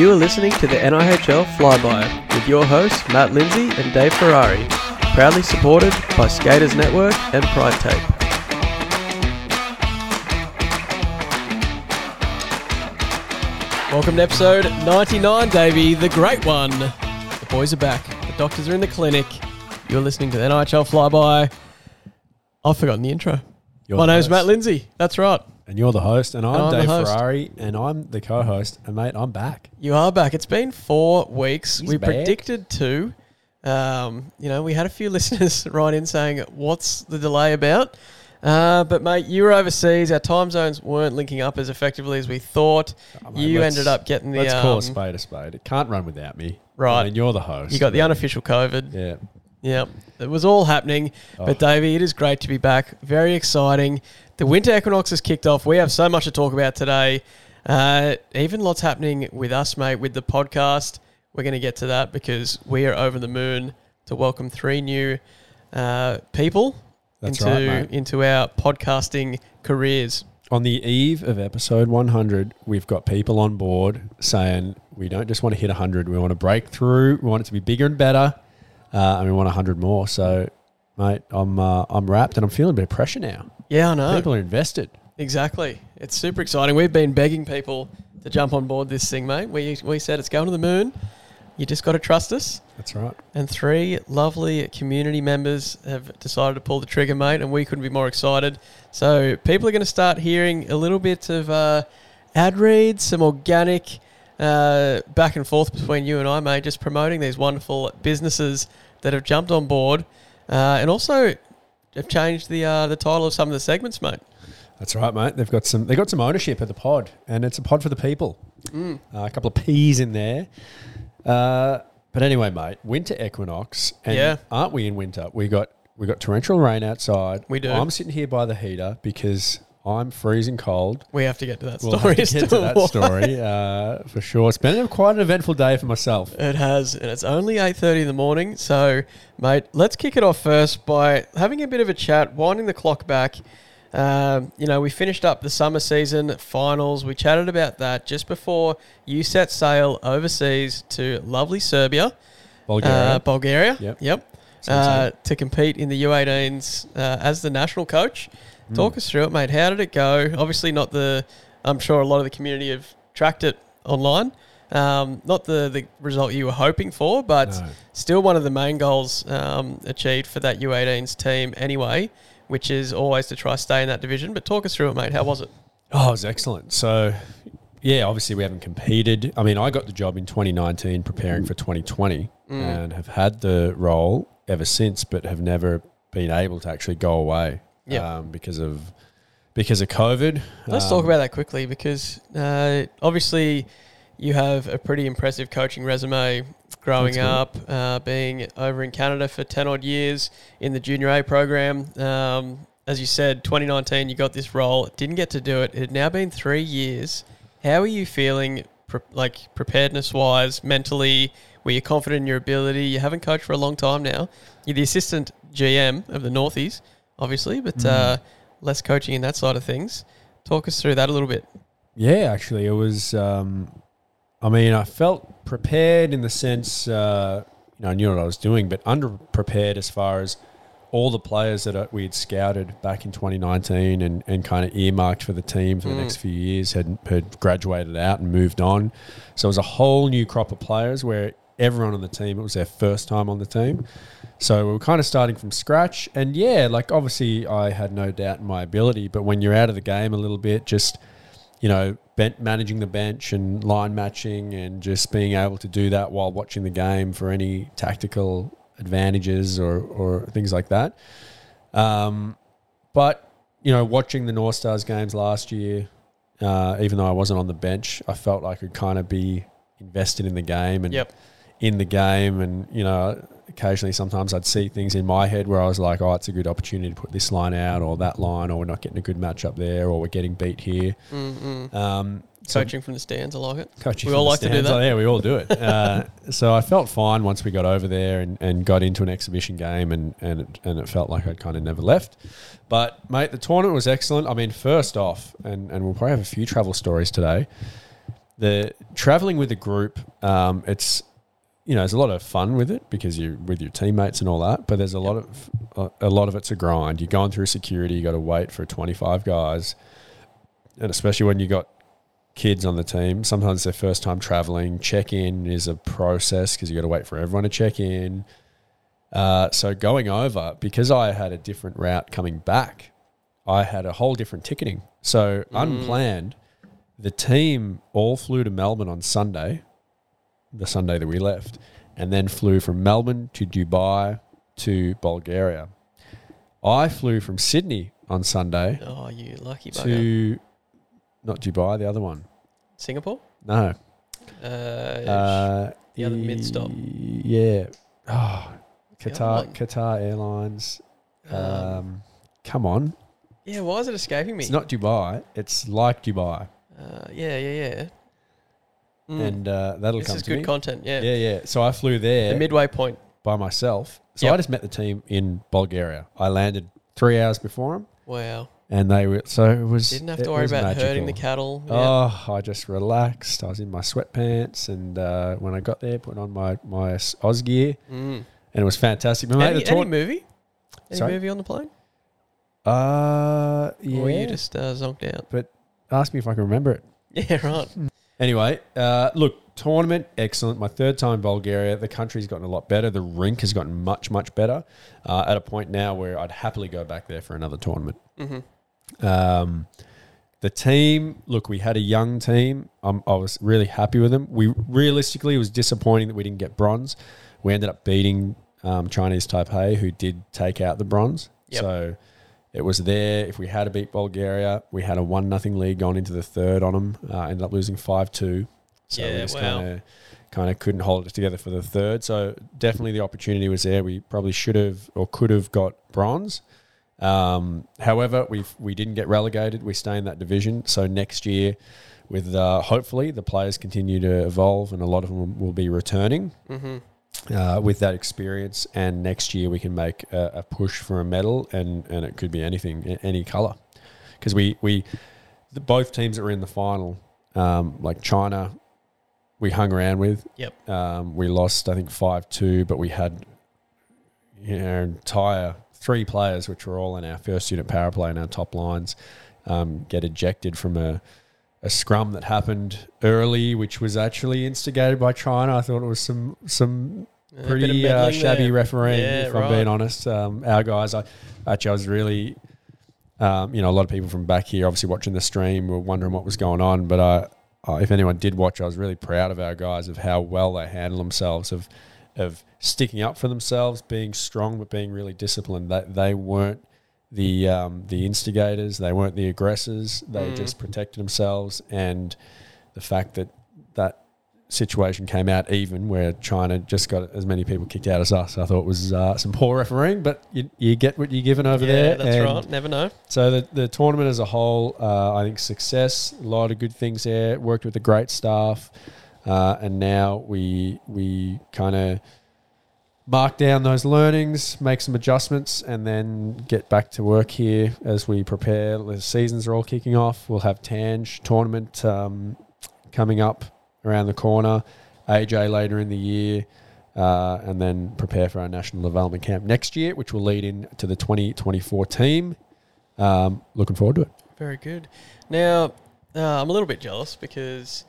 You are listening to the NIHL Flyby with your hosts Mat Lindsay and Dave Ferrari, proudly supported by Skaters Network and Pride Tape. Welcome to episode 99, Davey, the great one. The boys are back. The doctors are in the clinic. You're listening to the NIHL Flyby. I've forgotten the intro. You're My the name's host. Mat Lindsay. That's right. And you're the host, and I'm, I'm Dave host. Ferrari, and I'm the co-host. And mate, I'm back. You are back. It's been four weeks. He's we back. predicted two. Um, you know, we had a few listeners write in saying, "What's the delay about?" Uh, but mate, you were overseas. Our time zones weren't linking up as effectively as we thought. Oh, mate, you ended up getting the Let's call a um, spade a spade. It can't run without me. Right. I mean, you're the host. you got the unofficial COVID. Yeah. Yeah, it was all happening. Oh. But Davey, it is great to be back. Very exciting. The winter equinox has kicked off. We have so much to talk about today. Uh, even lots happening with us, mate, with the podcast. We're going to get to that because we are over the moon to welcome three new uh, people That's into right, into our podcasting careers. On the eve of episode 100, we've got people on board saying we don't just want to hit 100. We want to break through. We want it to be bigger and better, uh, and we want 100 more. So, mate, I'm uh, I'm wrapped, and I'm feeling a bit of pressure now. Yeah, I know. People are invested. Exactly. It's super exciting. We've been begging people to jump on board this thing, mate. We, we said it's going to the moon. You just got to trust us. That's right. And three lovely community members have decided to pull the trigger, mate, and we couldn't be more excited. So people are going to start hearing a little bit of uh, ad reads, some organic uh, back and forth between you and I, mate, just promoting these wonderful businesses that have jumped on board, uh, and also have changed the uh, the title of some of the segments, mate. That's right, mate. They've got some. They got some ownership of the pod, and it's a pod for the people. Mm. Uh, a couple of P's in there. Uh, but anyway, mate, winter equinox, and Yeah. aren't we in winter? We got we got torrential rain outside. We do. I'm sitting here by the heater because I'm freezing cold. We have to get to that We'll story. have to get to that story uh, for sure. It's been a, quite an eventful day for myself. It has, and it's only eight thirty in the morning. So, mate, let's kick it off first by having a bit of a chat, winding the clock back. Um, you know, we finished up the summer season finals. We chatted about that just before you set sail overseas to lovely Serbia, Bulgaria. uh, Bulgaria. Yep. Yep. Sounds Uh, to compete in the U18s uh, as the national coach. Hmm. Talk us through it, mate. How did it go? Obviously, not the. I'm sure a lot of the community have tracked it online. Um, not the, the result you were hoping for, but No. still one of the main goals um, achieved for that U18s team anyway, which is always to try stay in that division. But talk us through it, mate. How was it? Oh, it was excellent. So, yeah, obviously we haven't competed. I mean, I got the job in 2019 preparing for 2020 Mm. and have had the role ever since, but have never been able to actually go away Yeah. um, because of because of COVID. Let's Um, talk about that quickly because uh, obviously you have a pretty impressive coaching resume growing up, uh, being over in Canada for 10 odd years in the junior A program. Um, as you said, 2019, you got this role, didn't get to do it. It had now been three years. How are you feeling, pre- like preparedness wise, mentally? Were you confident in your ability? You haven't coached for a long time now. You're the assistant GM of the Northies, obviously, but uh, less coaching in that side of things. Talk us through that a little bit. Yeah, actually, it was. Um, I mean, I felt prepared in the sense, uh, you know, I knew what I was doing, but underprepared as far as all the players that we had scouted back in 2019 and, and kind of earmarked for the team for the Mm. next few years had, had graduated out and moved on. So it was a whole new crop of players where everyone on the team, it was their first time on the team. So we were kind of starting from scratch. And yeah, like obviously I had no doubt in my ability, but when you're out of the game a little bit, just you know, ben- managing the bench and line matching and just being able to do that while watching the game for any tactical advantages or, or things like that. Um, but, you know, watching the North Stars games last year, uh, even though I wasn't on the bench, I felt I could kind of be invested in the game and Yep. in the game. And, you know, occasionally sometimes I'd see things in my head where I was like, oh, it's a good opportunity to put this line out or that line, or we're not getting a good match up there, or we're getting beat here. Mm-mm. Um, so Coaching from the stands, I like it. coaching We from all the like to do that. Oh, yeah, we all do it. Uh, so I felt fine once we got over there and, and got into an exhibition game, and and it, and it felt like I'd kind of never left. But mate, the tournament was excellent. I mean, first off, and and we'll probably have a few travel stories today. the traveling with a group, um, it's you know, there's a lot of fun with it because you're with your teammates and all that. But there's a lot of a, a lot of it's a grind. You're going through security. You got to wait for 25 guys, and especially when you got kids on the team. Sometimes their first time traveling. Check in is a process because you got to wait for everyone to check in. Uh, so going over because I had a different route coming back, I had a whole different ticketing. So unplanned, the team all flew to Melbourne on Sunday, the Sunday that we left, and then flew from Melbourne to Dubai to Bulgaria. I flew from Sydney on Sunday Oh, you lucky bugger. to not Dubai, the other one. Singapore? No, Uh, uh, the other mid-stop. Yeah. Oh, Qatar. Qatar Airlines. Um, Um, come on, yeah, why is it escaping me? it's not Dubai. It's like Dubai, Uh, yeah, yeah, yeah. Mm. and uh, that'll this come This is good me. content. Yeah. yeah, yeah. So I flew there The midway point. by myself. So Yep. I just met the team in Bulgaria. I landed three hours before them, Wow. and they were so it was. Didn't have to worry about hurting the cattle. Yeah. Oh, I just relaxed. I was in my sweatpants, and uh, when I got there, put on my my Oz gear, Mm. and it was fantastic. My mate, Any, the tour- any movie? Any Sorry? movie on the plane? Uh, yeah. Or you just uh, zonked out? But ask me if I can remember it. Yeah, right. Anyway, uh, look, tournament excellent. My third time in Bulgaria. The country's gotten a lot better. The rink has gotten much much better. Uh, at a point now where I'd happily go back there for another tournament. hmm Um, the team, look, we had a young team. Um, I was really happy with them. We realistically, it was disappointing that we didn't get bronze. We ended up beating um, Chinese Taipei, who did take out the bronze. Yep. So it was there. If we had to beat Bulgaria, we had a one nothing lead going into the third on them. Uh, ended up losing five two. So we Yeah, just wow. kind of kind of couldn't hold it together for the third. So definitely the opportunity was there. We probably should have or could have got bronze. Um, however, we we didn't get relegated. We stay in that division. So next year, with uh, hopefully the players continue to evolve, and a lot of them will be returning hmm uh, with that experience. And next year we can make a, a push for a medal, and and it could be anything, any color, because we we the, both teams that were in the final, um, like China, we hung around with. Yep. Um, we lost, I think five two, but we had you know our entire three players, which were all in our first unit power play in our top lines, um, get ejected from a a scrum that happened early, which was actually instigated by China. I thought it was some some pretty uh, shabby there. refereeing, Yeah, if I'm being honest. Um, our guys, I actually I was really, um, you know, a lot of people from back here, obviously watching the stream, were wondering what was going on. But I, uh, if anyone did watch, I was really proud of our guys of how well they handle themselves, of of sticking up for themselves, being strong, but being really disciplined. That they weren't the um, the instigators, they weren't the aggressors. They Mm. just protected themselves, and the fact that that situation came out even where China just got as many people kicked out as us. I thought was uh, some poor refereeing, but you, you get what you're given over yeah, there. that's and right. Never know. So the, the tournament as a whole, uh, I think success, a lot of good things there. Worked with a great staff, uh, and now we we kind of mark down those learnings, make some adjustments, and then get back to work here as we prepare. The seasons are all kicking off. We'll have Tange tournament um, coming up around the corner. AJ later in the year. Uh, and then prepare for our national development camp next year, which will lead into the 2024 team. Um, looking forward to it. Very good. Now, uh, I'm a little bit jealous because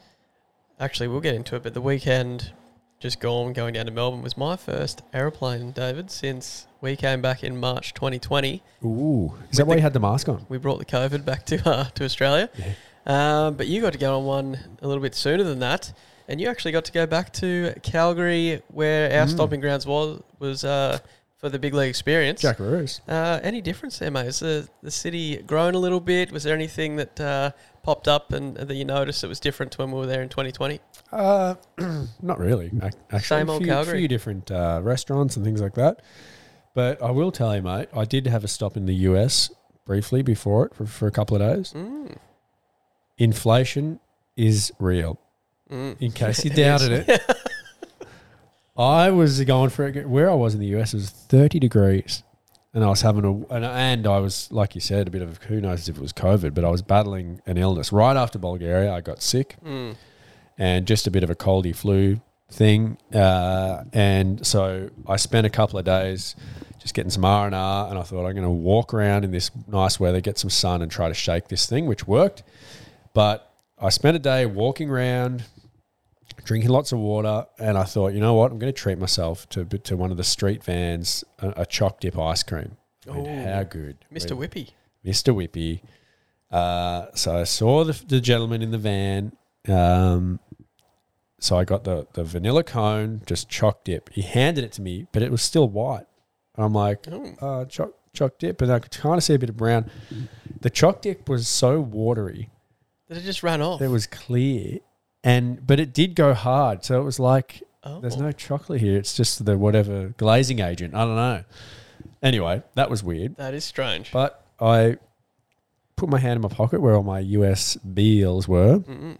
actually we'll get into it, but the weekend just gone going down to Melbourne was my first aeroplane, David, since we came back in March 2020. Ooh, is that why you had the mask on? We brought the COVID back to uh, to Australia. Yeah. Um, but you got to go on one a little bit sooner than that, and you actually got to go back to Calgary, where our Mm. stomping grounds was was uh, for the big league experience. Jackaroos. Uh, any difference there, mate? Has the, the city grown a little bit? Was there anything that uh, popped up and, that you noticed it was different to when we were there in 2020? Uh, not really. ac- Actually, Same old a few, Calgary. few different uh, restaurants and things like that. But I will tell you, mate, I did have a stop in the US briefly before it for, for a couple of days. Mm. Inflation is real. Mm. In case you doubted is. it, I was going for it. Where I was in the US, it was 30 degrees. And I was having a, and, and I was, like you said, a bit of, who knows if it was COVID, but I was battling an illness. Right after Bulgaria, I got sick. Mm. and just a bit of a coldy flu thing. Uh, and so I spent a couple of days just getting some R and R, and I thought I'm going to walk around in this nice weather, get some sun, and try to shake this thing, which worked. But I spent a day walking around, drinking lots of water, and I thought, you know what, I'm going to treat myself to to one of the street vans, a, a choc dip ice cream. I mean, Ooh. how good, Mr. Whippy. Mr. Whippy. Uh, so I saw the, the gentleman in the van. Um, so I got the, the vanilla cone, just choc dip. He handed it to me, but it was still white. And I'm like, Oh. uh, choc, choc dip. And I could kind of see a bit of brown. The choc dip was so watery that it just ran off? it was clear. And but it did go hard. So it was like oh. there's no oh. chocolate here. It's just the whatever glazing agent. I don't know. Anyway, that was weird. That is strange. But I put my hand in my pocket where all my US bills were. Mm-mm.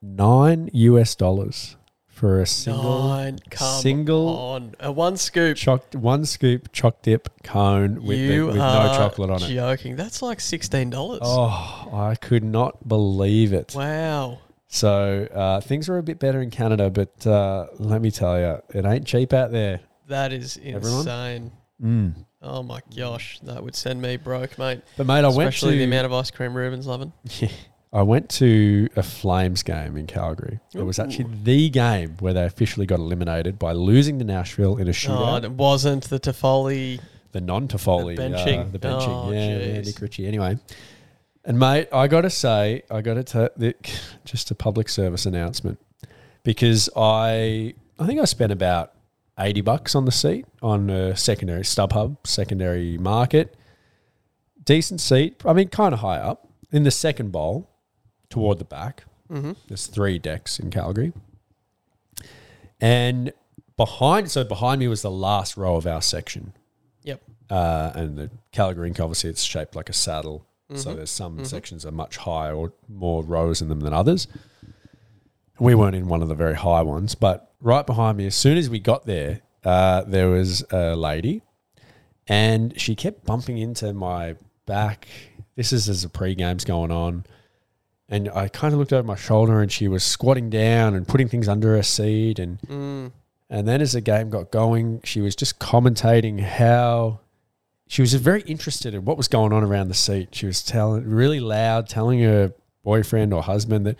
Nine US dollars for a single Nine. Come single- on. A one scoop. choc one scoop choc dip cone with, the- with no chocolate on it. joking. That's like sixteen dollars. Oh, I could not believe it. Wow. So uh, things are a bit better in Canada, but uh, let me tell you, it ain't cheap out there. That is insane. Mm. Oh my gosh, that would send me broke, mate. But mate, I went Especially the amount of ice cream Ruben's loving. I went to a Flames game in Calgary. It was actually the game where they officially got eliminated by losing to Nashville in a Oh, shootout. it wasn't the Toffoli. the non-Toffoli, The uh, benching. the benching, Oh, yeah, jeez. Andy Critchie. Anyway, and mate, I got to say, I got to tell just a public service announcement because I, I think I spent about eighty bucks on the seat on a secondary StubHub secondary market. Decent seat. I mean, kind of high up in the second bowl, toward the back. Mm-hmm. There's three decks in Calgary. And behind, so behind me was the last row of our section. Yep. Uh, and the Calgary Ink, obviously, it's shaped like a saddle. So Mhm. there's some Mhm. sections are much higher or more rows in them than others. We weren't in one of the very high ones, but right behind me, as soon as we got there, uh, there was a lady, and she kept bumping into my back. This is as the pre-game's going on, and I kind of looked over my shoulder, and she was squatting down and putting things under her seat, and Mm. and then as the game got going, she was just commentating how she was very interested in what was going on around the seat. She was telling really loud, telling her boyfriend or husband that,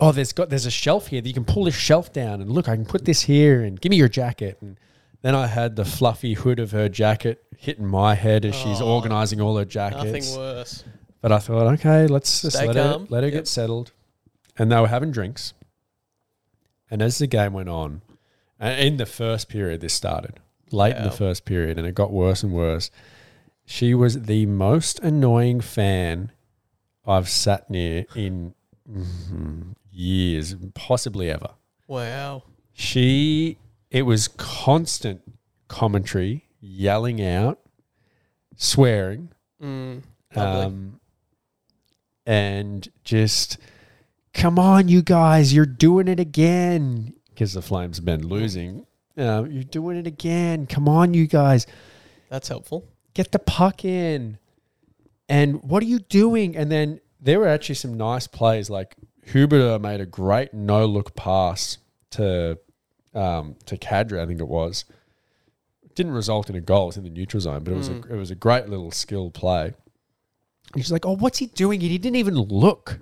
oh, there's got there's a shelf here that you can pull this shelf down and look, I can put this here and give me your jacket. And then I had the fluffy hood of her jacket hitting my head as she's Oh, organizing all her jackets. Nothing worse. But I thought, okay, let's just Stay let calm. her let her Yep. get settled. And they were having drinks. And as the game went on, and in the first period, this started late in the first period, and it got worse and worse. She was the most annoying fan I've sat near in mhm, years, possibly ever. Wow. She, it was constant commentary, yelling out, swearing, Mm. Lovely. um, and just come on, you guys, you're doing it again because the Flames have been losing. Uh, you're doing it again. Come on, you guys, That's helpful. get the puck in. And what are you doing? And then there were actually some nice plays. Like Huberdeau made a great no look pass to um, to Kadri, I think it was. Didn't result in a goal. It was in the neutral zone, but it was a, it was a great little skill play. And she's like, "Oh, what's he doing? He didn't even look."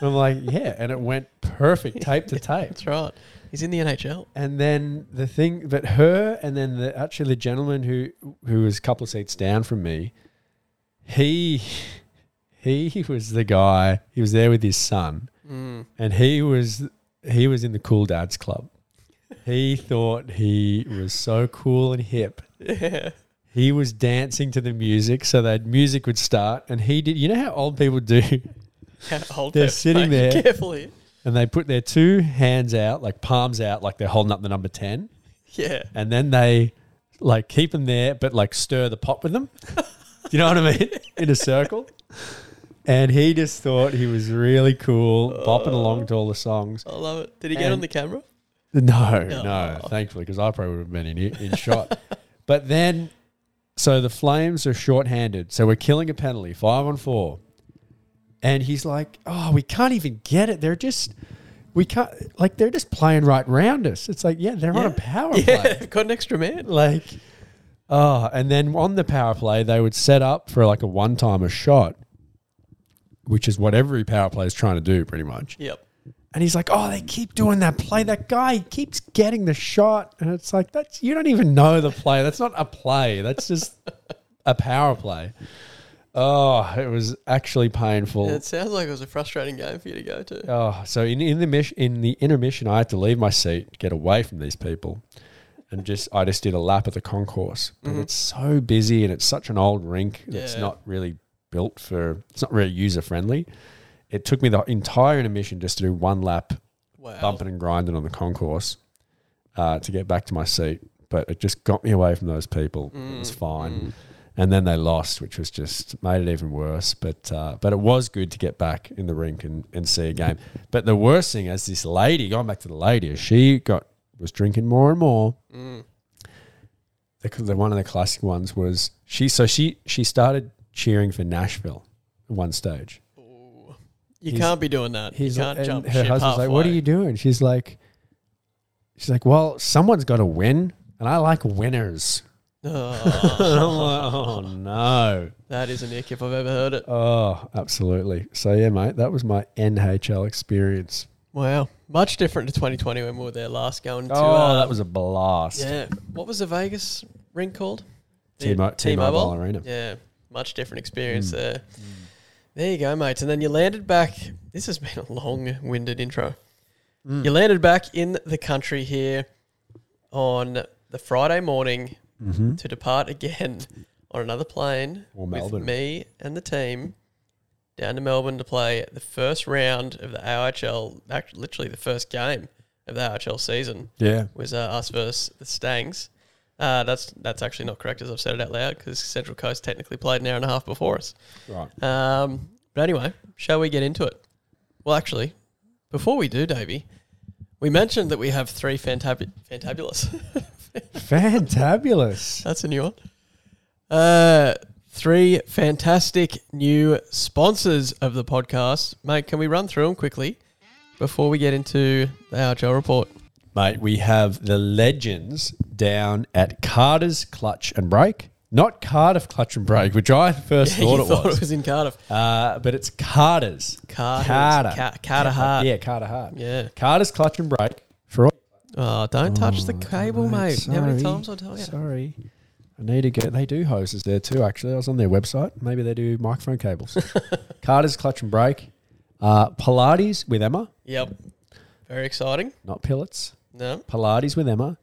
I'm like, "Yeah," and it went perfect, tape to tape. That's right. He's in the NHL. And then the thing, but her, and then the actually the gentleman who who was a couple of seats down from me, he he was the guy. He was there with his son, Mm. and he was he was in the cool dads club. He thought he was so cool and hip. Yeah. He was dancing to the music, so that music would start, and he did. You know how old people do, Hold They're sitting there. carefully. and they put their two hands out, like palms out, like they're holding up the number ten. Yeah. and then they like keep them there, but like stir the pot with them. Do you know what I mean? In a circle. And he just thought he was really cool, bopping oh. along to all the songs. I love it. Did he get on the camera? No, no, Oh. thankfully, because I probably would have been in, in shot. but then, so the Flames are shorthanded. So we're killing a penalty, five on four. And he's like, "Oh, we can't even get it. They're just we can't like they're just playing right round us." It's like, "Yeah, they're on a power play." Yeah, got an extra man. Like oh, and then on the power play, they would set up for like a one-timer shot, which is what every power play is trying to do pretty much. Yep. And he's like, "Oh, they keep doing that play. That guy keeps getting the shot." And it's like, "That's you don't even know the play. That's not a play. That's just a power play." Oh, it was actually painful. It sounds like it was a frustrating game for you to go to. Oh, so in in the mish, in the intermission, I had to leave my seat, get away from these people, and just I just did a lap of the concourse. But mm-hmm. it's so busy and it's such an old rink. It's Yeah. not really built for. It's not really user friendly. It took me the entire intermission just to do one lap, Wow. bumping and grinding on the concourse, uh, to get back to my seat. But it just got me away from those people. it was fine. And then they lost, which was just made it even worse. But uh, but it was good to get back in the rink and, and see a game. But the worst thing, is this lady, going back to the lady, she got was drinking more and more. Mm. The, the one of the classic ones was she. So she she started cheering for Nashville at one stage. You He's- can't be doing that. You He's can't and jump her husband's like, "What are you doing?" She's like, "She's like, well, someone's got to win, and I like winners." Oh, like, oh no. that is a nick if I've ever heard it. Oh, absolutely. So yeah, mate, that was my NHL experience. Wow. Much different to 2020 when we were there last going to. Oh, uh, that was a blast. Yeah. What was the Vegas rink called? T-Mo- T-Mobile Arena. Yeah. Much different experience Mm. there. There you go, mates. And then you landed back. This has been a long winded intro. Mm. You landed back in the country here on the Friday morning Mm-hmm. to depart again on another plane Or with Melbourne. me and the team down to Melbourne to play the first round of the AIHL, actually literally the first game of the AIHL season Yeah. was uh, us versus the Stangs. Uh, that's that's actually not correct as I've said it out loud because Central Coast technically played an hour and a half before us. Right. Um, but anyway, shall we get into it? Well, actually, before we do, Davey, we mentioned that we have three fantab- fantabulous. Fantabulous. That's a new one. Uh, three fantastic new sponsors of the podcast. Mate, can we run through them quickly before we get into the AIHL report? Mate, we have the legends down at Carter's Clutch and Brake. Not Cardiff Clutch and Brake, which I first You thought it thought was. it was in Cardiff. Uh, but it's Carter's. Carter's. Carter. Ca- Carter Hart. Yeah, Carter Hart. Yeah. Carter's Clutch and Brake For all Oh, don't touch the Oh, cable, mate. mate, How many sorry. times I tell you? Sorry. I need to get. They do hoses there too. Actually, I was on their website. Maybe they do microphone cables. Carter's clutch and brake. Uh, Pilates with Emma, Yep. Very exciting. not pellets. No. Pilates with Emma,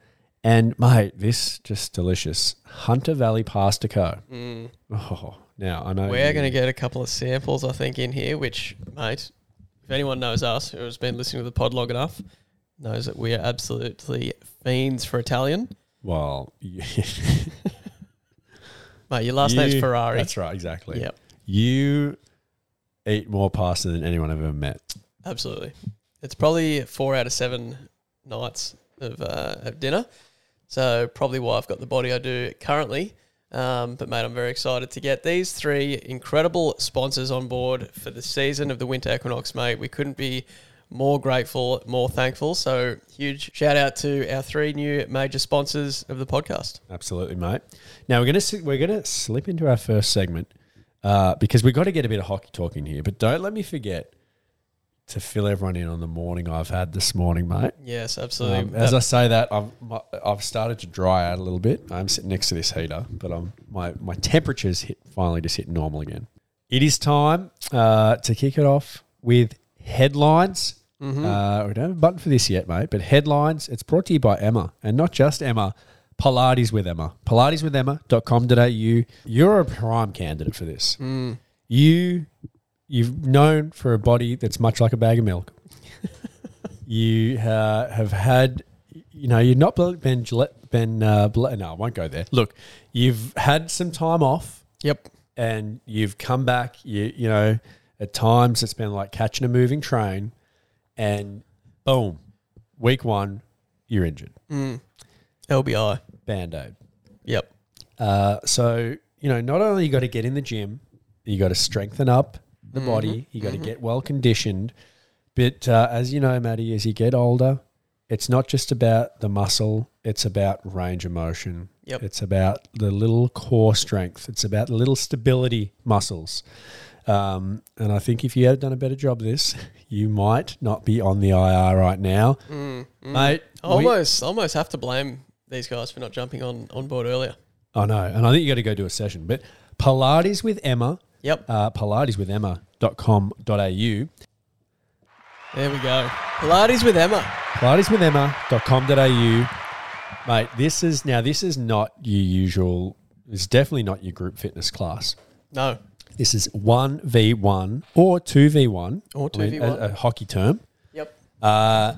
and mate, this just delicious. Hunter Valley Pasta Co. Mm. Oh, now I know We're going to get a couple of samples, I think, in here, which, mate, if anyone knows us who has been listening to the pod long enough, knows that we are absolutely fiends for Italian. Well, you- Mate, your last name's Ferrari. That's right, exactly. Yep, You eat more pasta than anyone I've ever met. absolutely. It's probably four out of seven nights of, uh, of dinner. So probably why I've got the body I do currently. Um, but mate, I'm very excited to get these three incredible sponsors on board for the season of the Winter Equinox, mate. We couldn't be more grateful, more thankful. So huge shout out to our three new major sponsors of the podcast. Absolutely, mate. Now we're gonna we're gonna slip into our first segment uh, because we've got to get a bit of hockey talk in here. But don't let me forget to fill everyone in on the morning I've had this morning, mate. Yes, absolutely. Um, as I say that, I've my, I've started to dry out a little bit. I'm sitting next to this heater, but I'm my my temperatures hit finally just hit normal again. It is time uh, to kick it off with headlines. Mm-hmm. Uh, we don't have a button for this yet, mate, but headlines. It's brought to you by Emma, and not just Emma. Pilates with Emma. Pilateswithemma.com.au. You're a prime candidate for this. Mm. You, you've known for a body that's much like a bag of milk. you uh, have had, you know, you've not been been uh, ble- no, I won't go there. Look, you've had some time off, Yep. and you've come back. You, you know, at times it's been like catching a moving train, and boom, week one, you're injured. Mm. LBI. Band aid. Yep. Uh, so you know, not only you got to get in the gym, you got to strengthen up, the body. You got to get well conditioned. But uh, as you know, Maddie, as you get older, it's not just about the muscle. It's about range of motion. Yep. It's about the little core strength. It's about the little stability muscles. Um, and I think if you had done a better job of this, you might not be on the IR right now, Mm, mate. we- Almost, almost have to blame these guys for not jumping on, on board earlier. I know, and I think you got to go do a session. But Pilates with Emma, Yep, uh, pilateswithemma.com.au, there we go. Pilates with Emma. pilateswithemma.com.au. Mate, this is now this is not your usual. It's definitely not your group fitness class. No, This is one v one or two v one Or 2v1. a, a hockey term. yep, Uh,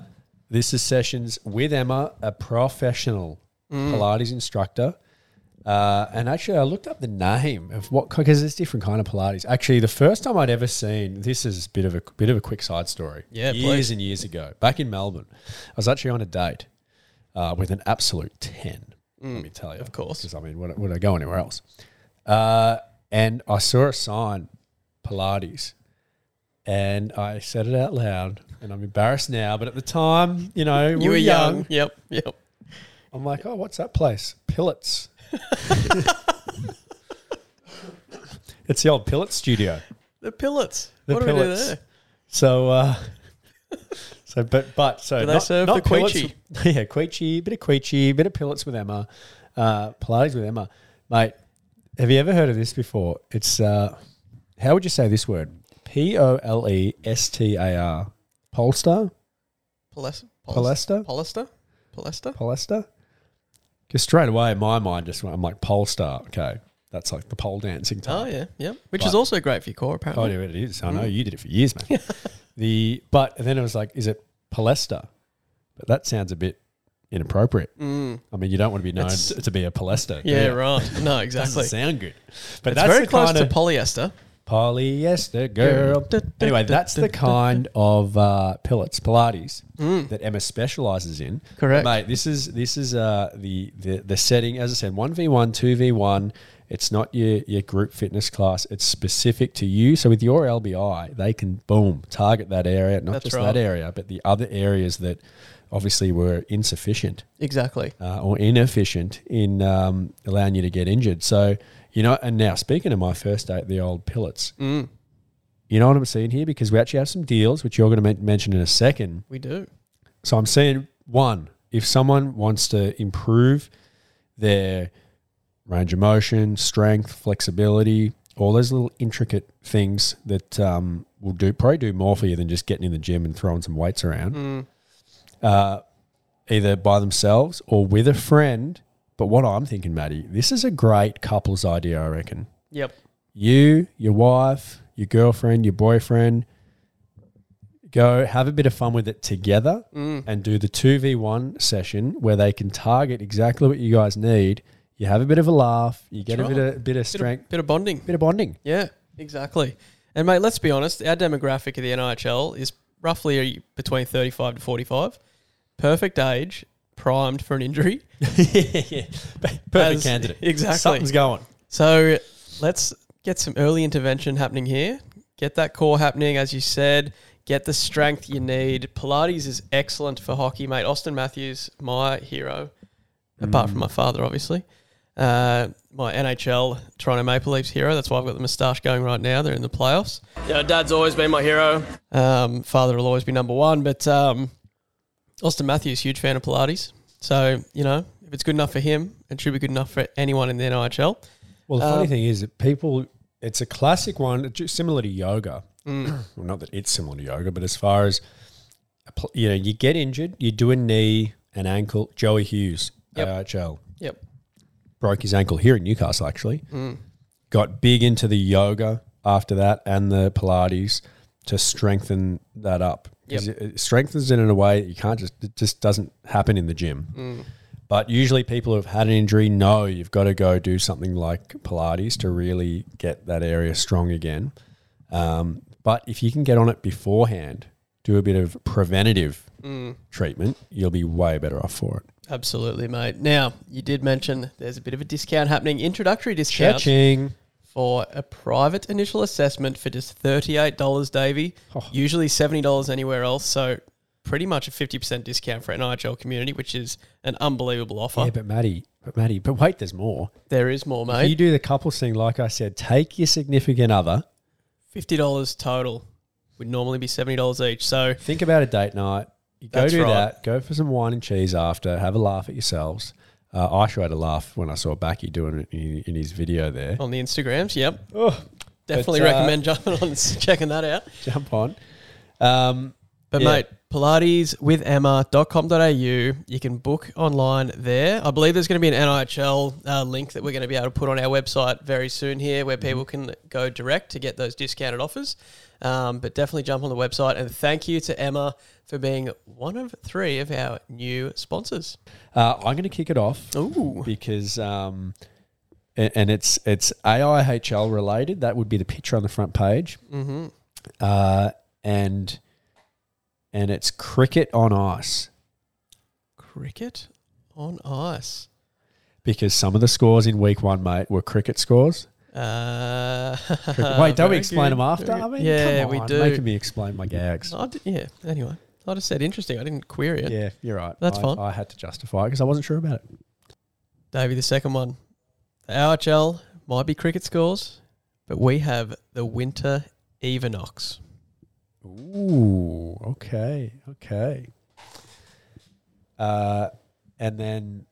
this is sessions with Emma, a professional Mm. Pilates instructor. Uh, and actually, I looked up the name of what because there's different kind of Pilates. Actually, the first time I'd ever seen this is a bit of a bit of a quick side story. Yeah, years please. and years ago, back in Melbourne, I was actually on a date uh, with an absolute ten. let me tell you, Mm. of course. because I mean, would, I- would I go anywhere else? Uh, and I saw a sign, Pilates, and I said it out loud. And I'm embarrassed now, but at the time, you know, we you were young. Yep, yep. I'm like, oh, what's that place? Pillets. it's the old Pillet studio. The pillets. The what do we do there? So, uh, so, but, but, so Do they not, serve not the pillets- Queechy? Yeah, Queechy, bit of Queechy, bit of Pillets with Emma, uh, Pilates with Emma. Mate, have you ever heard of this before? It's, uh, how would you say this word? P O L E S T A R. Polestar? Polester. Polester? Polester. Polester. Polester? Because straight away, my mind just went, I'm like, Polestar. Okay. That's like the pole dancing type. Oh yeah, yep. Which is also great for your core, apparently. Oh, yeah, it is. I know you did it for years, man. the but then it was like, is it Palesta? But that sounds a bit inappropriate. Mm. I mean, you don't want to be known It's- to be a Palesta. do Yeah, you? right. No, Doesn't exactly. sound good. But it's that's very the close kind to of polyester. Polyester girl. Anyway, that's the kind of uh, pellets Pilates that Emma specializes in. Mm. Correct. mate. This is this is uh, the, the the setting. As I said, one v one, two v one. It's not your your group fitness class. It's specific to you. So with your LBI, they can boom target that area, not That's just right. that area, but the other areas that obviously were insufficient Exactly. uh, or inefficient in um, allowing you to get injured. So, you know, and now speaking of my first date, the old pillets, Mm. you know what I'm seeing here? Because we actually have some deals, which you're going to men- mention in a second. We do. So I'm saying, one, if someone wants to improve their range of motion, strength, flexibility, all those little intricate things that um, will do probably do more for you than just getting in the gym and throwing some weights around Mm. uh, either by themselves or with a friend. But what I'm thinking, Maddie, this is a great couples idea, I reckon. Yep. You, your wife, your girlfriend, your boyfriend, go have a bit of fun with it together Mm. and do the 2v1 session where they can target exactly what you guys need. You have a bit of a laugh, you get a bit of, bit of Bit strength, of, bit of bonding. bit of bonding. Yeah, exactly. And mate, let's be honest. Our demographic of the NIHL is roughly between thirty-five to forty-five. Perfect age, primed for an injury. yeah, perfect As- candidate. exactly. Something's going. So let's get some early intervention happening here. Get that core happening, as you said. Get the strength you need. Pilates is excellent for hockey, mate. Auston Matthews, my hero, apart from my father, obviously. Uh, my NHL Toronto Maple Leafs hero. That's why I've got the moustache going right now. They're in the playoffs. Yeah, dad's always been my hero. Um, father will always be number one. But um, Auston Matthews, huge fan of Pilates. So, you know, if it's good enough for him, it should be good enough for anyone in the NIHL. Well, the funny Um, thing is that people, it's a classic one, similar to yoga. Mm. well, not that it's similar to yoga, but as far as, you know, you get injured, you do a knee, an ankle. Joey Hughes, Yep. AIHL, Yep. broke his ankle here in Newcastle, actually. Mm. Got big into the yoga after that and the Pilates to strengthen that up. 'Cause It strengthens it in a way that you can't just, it just doesn't happen in the gym. Mm. But usually, people who have had an injury know you've got to go do something like Pilates to really get that area strong again. Um, but if you can get on it beforehand, do a bit of preventative Mm. treatment, you'll be way better off for it. Absolutely, mate. Now, you did mention there's a bit of a discount happening, introductory discount Cha-ching. For a private initial assessment for just $38, Davey. Oh. Usually $70 anywhere else. So pretty much a 50% discount for an NIHL community, which is an unbelievable offer. Yeah, but Maddie, but Maddie, but wait, there's more. there is more, If mate. you do the couples thing, like I said, take your significant other. $50 total would normally be $70 each. So Think about a date night. You go do right. that. Go for some wine and cheese after. Have a laugh at yourselves. Uh, I sure had a laugh when I saw Backy doing it in, in his video there. on the Instagrams, yep. Oh, Definitely But, uh, recommend jumping on and checking that out. jump on. Um, But Yeah. mate, Pilates with Emma.com.au. You can book online there. I believe there's going to be an NIHL uh, link that we're going to be able to put on our website very soon here where people can go direct to get those discounted offers. Um, but definitely jump on the website. And thank you to Emma for being one of three of our new sponsors. uh, I'm going to kick it off Ooh. because, um, and it's it's AIHL related. That would be the picture on the front page, Mm-hmm. uh, and and it's cricket on ice. Cricket on ice. because some of the scores in week one, mate, were cricket scores. Uh, Wait, don't we explain good, them after? I mean, yeah, come we do. Making me explain my gags. I did- yeah. Anyway, I just said interesting. I didn't query it. Yeah, you're right. That's I, fine. I had to justify it because I wasn't sure about it. Davey, the second one. The AIHL might be cricket scores, but we have the winter equinox. Ooh, okay, okay. Uh, and then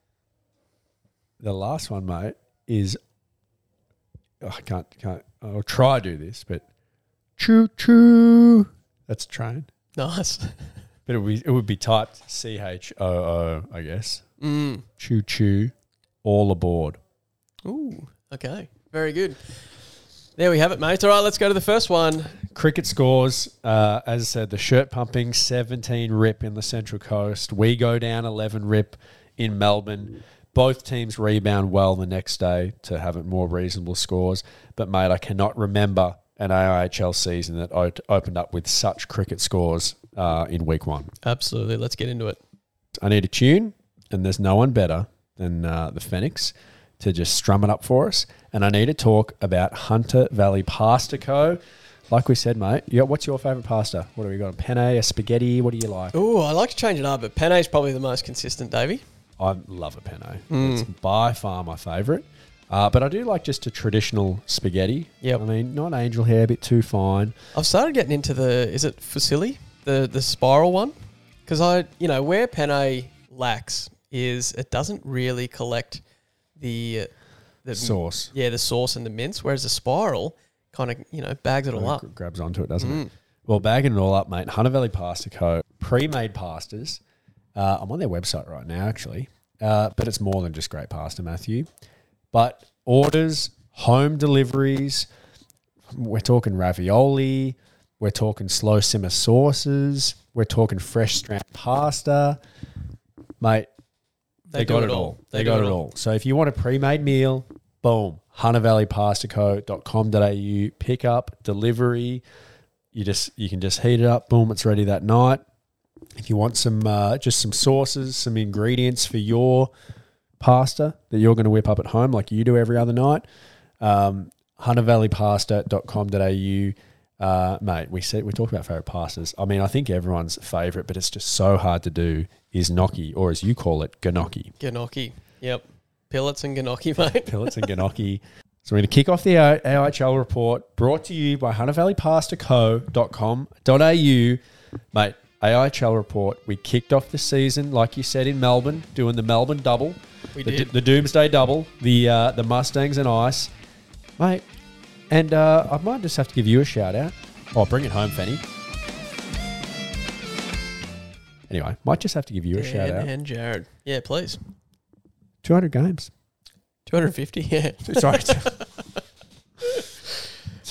the last one, mate, is oh, I can't can't. I'll try to do this, but choo choo. That's a train, Nice. but it would be, it would be typed C H O O, I guess. Mm. Choo choo, all aboard. Ooh. Okay. Very good. There we have it, mate. All right, let's go to the first one. Cricket scores, uh, as I said, the shirt pumping 17 rip in the Central Coast. We go down 11 rip in Melbourne. Both teams rebound well the next day to have it more reasonable scores. But, mate, I cannot remember an AIHL season that o- opened up with such cricket scores uh, in week one. Absolutely. Let's get into it. I need a tune, and there's no one better than uh, the Phoenix to just strum it up for us. And I need to talk about Hunter Valley Pasta Co. Like we said, mate, you got, what's your favourite pasta? What have we got? A penne, a spaghetti? What do you like? Oh, I like to change it up, but penne is probably the most consistent, Davey. I love a penne. Mm. It's by far my favourite. Uh, but I do like just a traditional spaghetti. Yeah, I mean, not angel hair, a bit too fine. I've started getting into the is it fusilli, the the spiral one, because I you know where penne lacks is it doesn't really collect the the Sauce. yeah the sauce and the mince, whereas the spiral kind of you know bags it all Uh, up. grabs onto it, doesn't Mm. it? Well, bagging it all up, mate. Hunter Valley Pasta Co. Pre-made pastas. Uh, I'm on their website right now, actually. Uh, but it's more than just great pasta, Matthew. But orders, home deliveries. We're talking ravioli. We're talking slow simmer sauces. We're talking fresh strand pasta, mate. They, They got it all. all. They, They got it it all. all. So if you want a pre-made meal, boom, huntervalleypastaco.com.au, pick up, delivery. You just you can just heat it up, boom, it's ready that night. If you want some uh, just some sauces, some ingredients for your pasta that you're going to whip up at home like you do every other night, um, huntervalleypasta.com.au. Uh, mate, we said we talked about favorite pastas. I mean, I think everyone's favorite, but it's just so hard to do. Is gnocchi, or as you call it, gnocchi. Gnocchi, yep, pillets and gnocchi, mate. Pillets and gnocchi. So we're going to kick off the A- AIHL report brought to you by huntervalleypastaco.com.au. Mate, AIHL report. We kicked off the season, like you said, in Melbourne, doing the Melbourne double. We the, did. the Doomsday double, the uh, the Mustangs and Ice. Mate, and uh, I might just have to give you a shout out. Oh, bring it home, Fanny. Anyway, might just have to give you a shout out. and Jared, yeah, please. 200 games. Two hundred fifty, yeah. Sorry.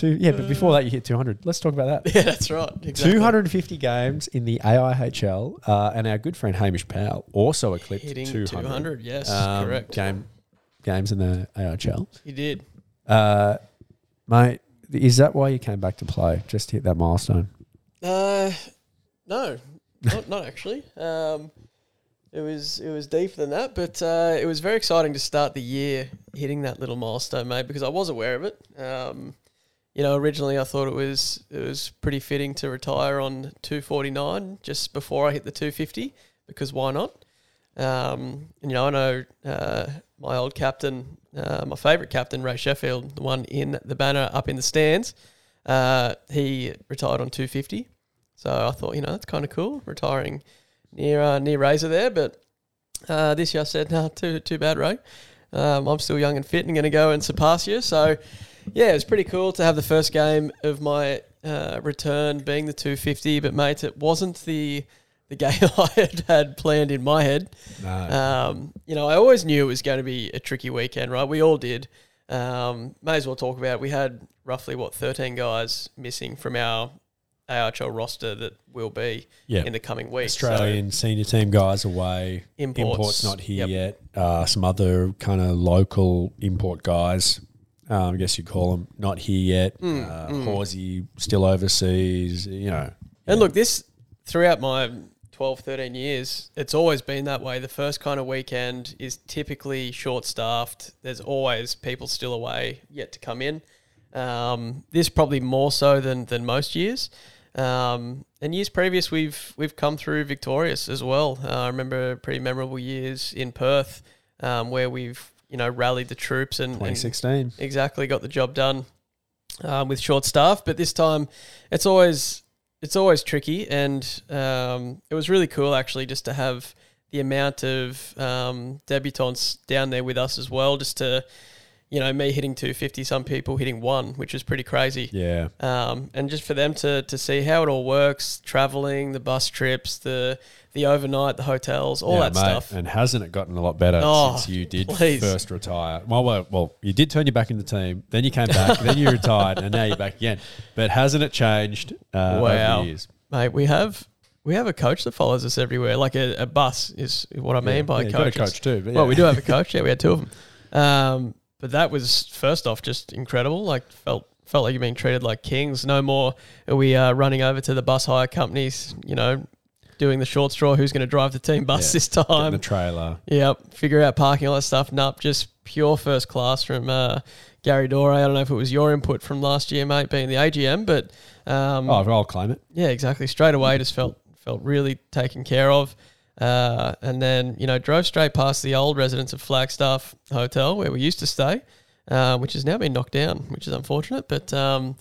Two, yeah, but before that, you hit 200. Let's talk about that. Yeah, that's right. Exactly. 250 games in the AIHL, uh, and our good friend Hamish Powell also eclipsed hitting 200, 200. Yes, um, correct. game games in the AIHL. He did. Uh, mate, is that why you came back to play? Just to hit that milestone? Uh, no, not, not actually. Um, It was it was deeper than that, but uh, it was very exciting to start the year hitting that little milestone, mate. Because I was aware of it. Um, you know, originally I thought it was it was pretty fitting to retire on two forty nine just before I hit the two fifty because why not? Um, and, you know, I know uh, my old captain, uh, my favourite captain, Ray Sheffield, the one in the banner up in the stands. Uh, he retired on two fifty, so I thought, you know, that's kind of cool, retiring near uh, near Razor there. But uh, this year I said, no, too too bad, Ray. Um, I'm still young and fit and going to go and surpass you. So yeah, it was pretty cool to have the first game of my uh, return being the 250. But mate, it wasn't the the game I had, had planned in my head. No. Um, you know, I always knew it was going to be a tricky weekend, right? We all did. Um, may as well talk about. It. We had roughly what 13 guys missing from our AIHL roster that will be Yeah. in the coming weeks. Australian senior team guys away. Imports. not here Yep. yet. Uh, some other kind of local import guys. Um, I guess you'd call them not here yet. Mm, uh, mm. Horsey still overseas. You know. And look, this throughout my 12, 13 years, it's always been that way. The first kind of weekend is typically short staffed. There's always people still away yet to come in. Um, this probably more so than than most years. Um, and years previous, we've we've come through victorious as well. Uh, I remember pretty memorable years in Perth um, where we've you know rallied the troops and, and 2016. exactly got the job done um, with short staff. But this time, it's always it's always tricky, and um, it was really cool actually just to have the amount of um, debutants down there with us as well, just to you know me hitting 250, some people hitting one, which is pretty crazy. Yeah. Um, and just for them to, to see how it all works, traveling, the bus trips, the the overnight, the hotels, all Yeah, that mate. stuff. And hasn't it gotten a lot better Oh, since you did please. first retire? Well, well, well, you did turn your back in the team, then you came back, then you retired, and now you're back again. But hasn't it changed uh, over Wow. the years? Mate, we have we have a coach that follows us everywhere. Like a, a bus is what I mean Yeah, by yeah, you coach. a coach too. But Well, we do have a coach. Yeah, we had two of them. Um, but that was first off just incredible. Like felt felt like you're being treated like kings. No more are we uh, running over to the bus hire companies. You know, doing the short straw. Who's going to drive the team bus Yeah, this time? the trailer. Yep, figure out parking, all that stuff. Nope, just pure first class from uh, Gary Dore. I don't know if it was your input from last year, mate, being the AGM, but um, Oh, I'll claim it. yeah, exactly. Straight away, just felt felt really taken care of. Uh, and then you know drove straight past the old residence of Flagstaff Hotel where we used to stay, uh, which has now been knocked down, which is unfortunate. But um,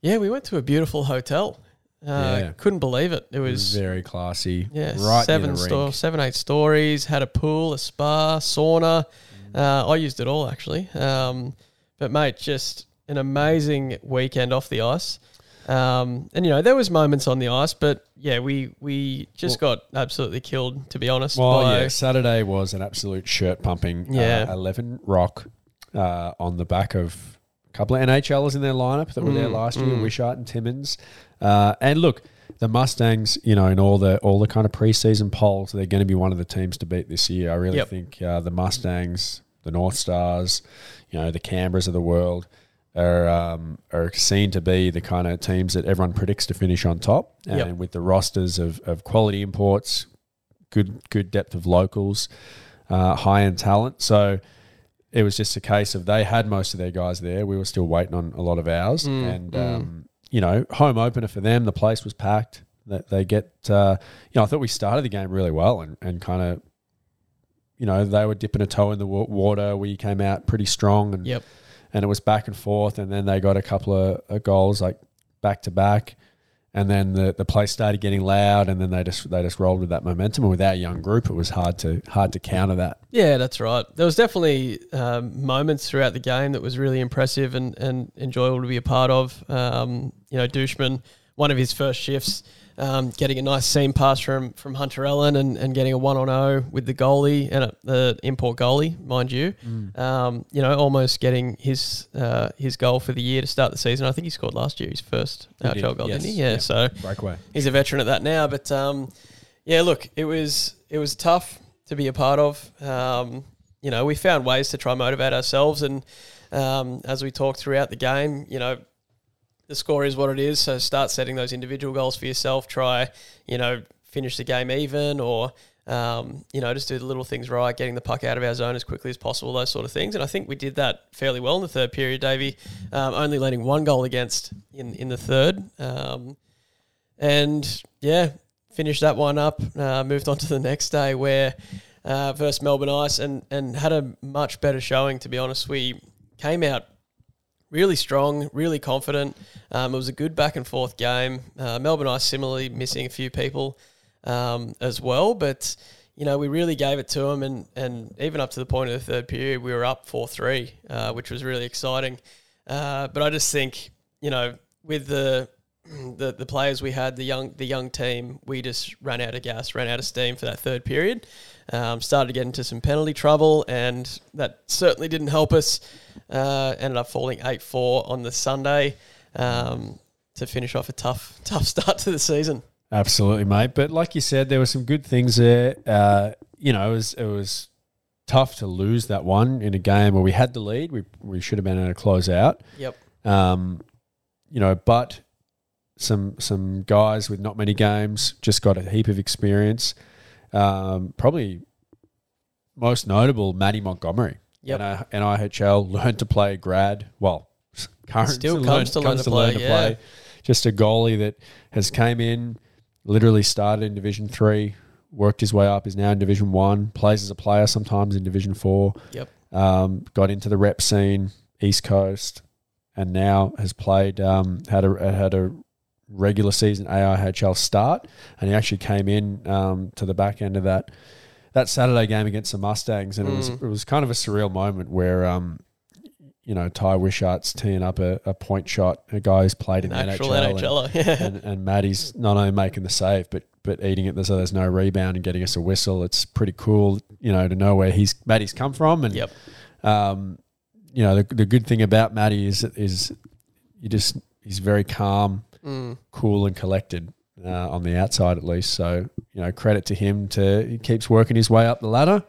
yeah, we went to a beautiful hotel. Uh, Yeah. Couldn't believe it. It was very classy. yeah, right seven near the sto- rink. seven eight stories. Had a pool, a spa, sauna. Uh, I used it all actually. Um, but mate, just an amazing weekend off the ice. Um, and you know there was moments on the ice, but yeah, we we just got absolutely killed to be honest. Well, by- yeah, Saturday was an absolute shirt pumping. Yeah. uh, eleven rock uh, on the back of a couple of NHLers in their lineup that were there Mm, last year, mm. Wishart and Timmins. Uh, and look, the Mustangs, you know, in all the all the kind of preseason polls, they're going to be one of the teams to beat this year. I really Yep. think uh, the Mustangs, the North Stars, you know, the Canberras of the world. Are, um, are seen to be the kind of teams that everyone predicts to finish on top, and Yep. with the rosters of, of quality imports, good good depth of locals, uh, high end talent. So it was just a case of they had most of their guys there. We were still waiting on a lot of ours, Mm, and mm. um, you know, home opener for them. The place was packed. That they get, uh, you know, I thought we started the game really well and and kind of. You know they were dipping a toe in the water. We came out pretty strong, and Yep. And it was back and forth. And then they got a couple of, of goals like back to back, and then the, the place started getting loud, and then they just they just rolled with that momentum. And with our young group, it was hard to hard to counter that. Yeah, that's right. There was definitely um, moments throughout the game that was really impressive and, and enjoyable to be a part of. Um, you know, Douchman, one of his first shifts, um, getting a nice seam pass from from Hunter Ellen and, and getting a one on zero with the goalie and the import goalie, mind you. Um, you know, almost getting his uh, his goal for the year to start the season. I think he scored last year his first AIHL goal, yes. didn't he? Yeah, Yeah. so Breakaway. he's a veteran at that now. But um, yeah, look, it was it was tough to be a part of. Um, you know, we found ways to try motivate ourselves, and um, as we talked throughout the game, you know, the score is what it is. So start setting those individual goals for yourself. Try, you know, finish the game even, or Um, you know, just do the little things right, getting the puck out of our zone as quickly as possible, those sort of things. And I think we did that fairly well in the third period, Davey. Um, only letting one goal against in in the third. Um, and yeah, finished that one up. Uh, moved on to the next day where uh, versus Melbourne Ice and and had a much better showing. To be honest, we came out really strong, really confident. Um, it was a good back and forth game. Uh, Melbourne Ice similarly missing a few people um, as well, but you know we really gave it to them, and and even up to the point of the third period, we were up four three, uh, which was really exciting. Uh, but I just think you know with the the the players we had, the young the young team, we just ran out of gas, ran out of steam for that third period. Um, started to get into some penalty trouble, and that certainly didn't help us. Uh, ended up falling eight four on the Sunday um, to finish off a tough tough start to the season. Absolutely, mate. But like you said, there were some good things there. Uh, you know, it was it was tough to lose that one in a game where we had the lead. We we should have been able to close out. Yep. Um, you know, but some some guys with not many games just got a heap of experience. Um, probably most notable, Matty Montgomery. Yep. And, uh, NIHL learned to play grad. Well, current Still comes to learn to play, yeah. Just a goalie that has came in, literally started in Division Three, worked his way up, is now in Division One, plays as a player sometimes in Division Four. Yep. Um, got into the rep scene, East Coast, and now has played um, had a had a regular season AIHL start, and he actually came in um, to the back end of that that Saturday game against the Mustangs, and it was Mm. it was kind of a surreal moment where um, you know Ty Wishart's teeing up a, a point shot, a guy who's played in An the NHL, and-. Yeah. and, and Maddie's not only making the save, but but eating it so there's no rebound and getting us a whistle. It's pretty cool, you know, to know where he's Maddie's come from. And Yep. um, you know, the, the good thing about Maddie is is you just he's very calm, Mm. cool, and collected uh, on the outside at least. So you know, credit to him to he keeps working his way up the ladder.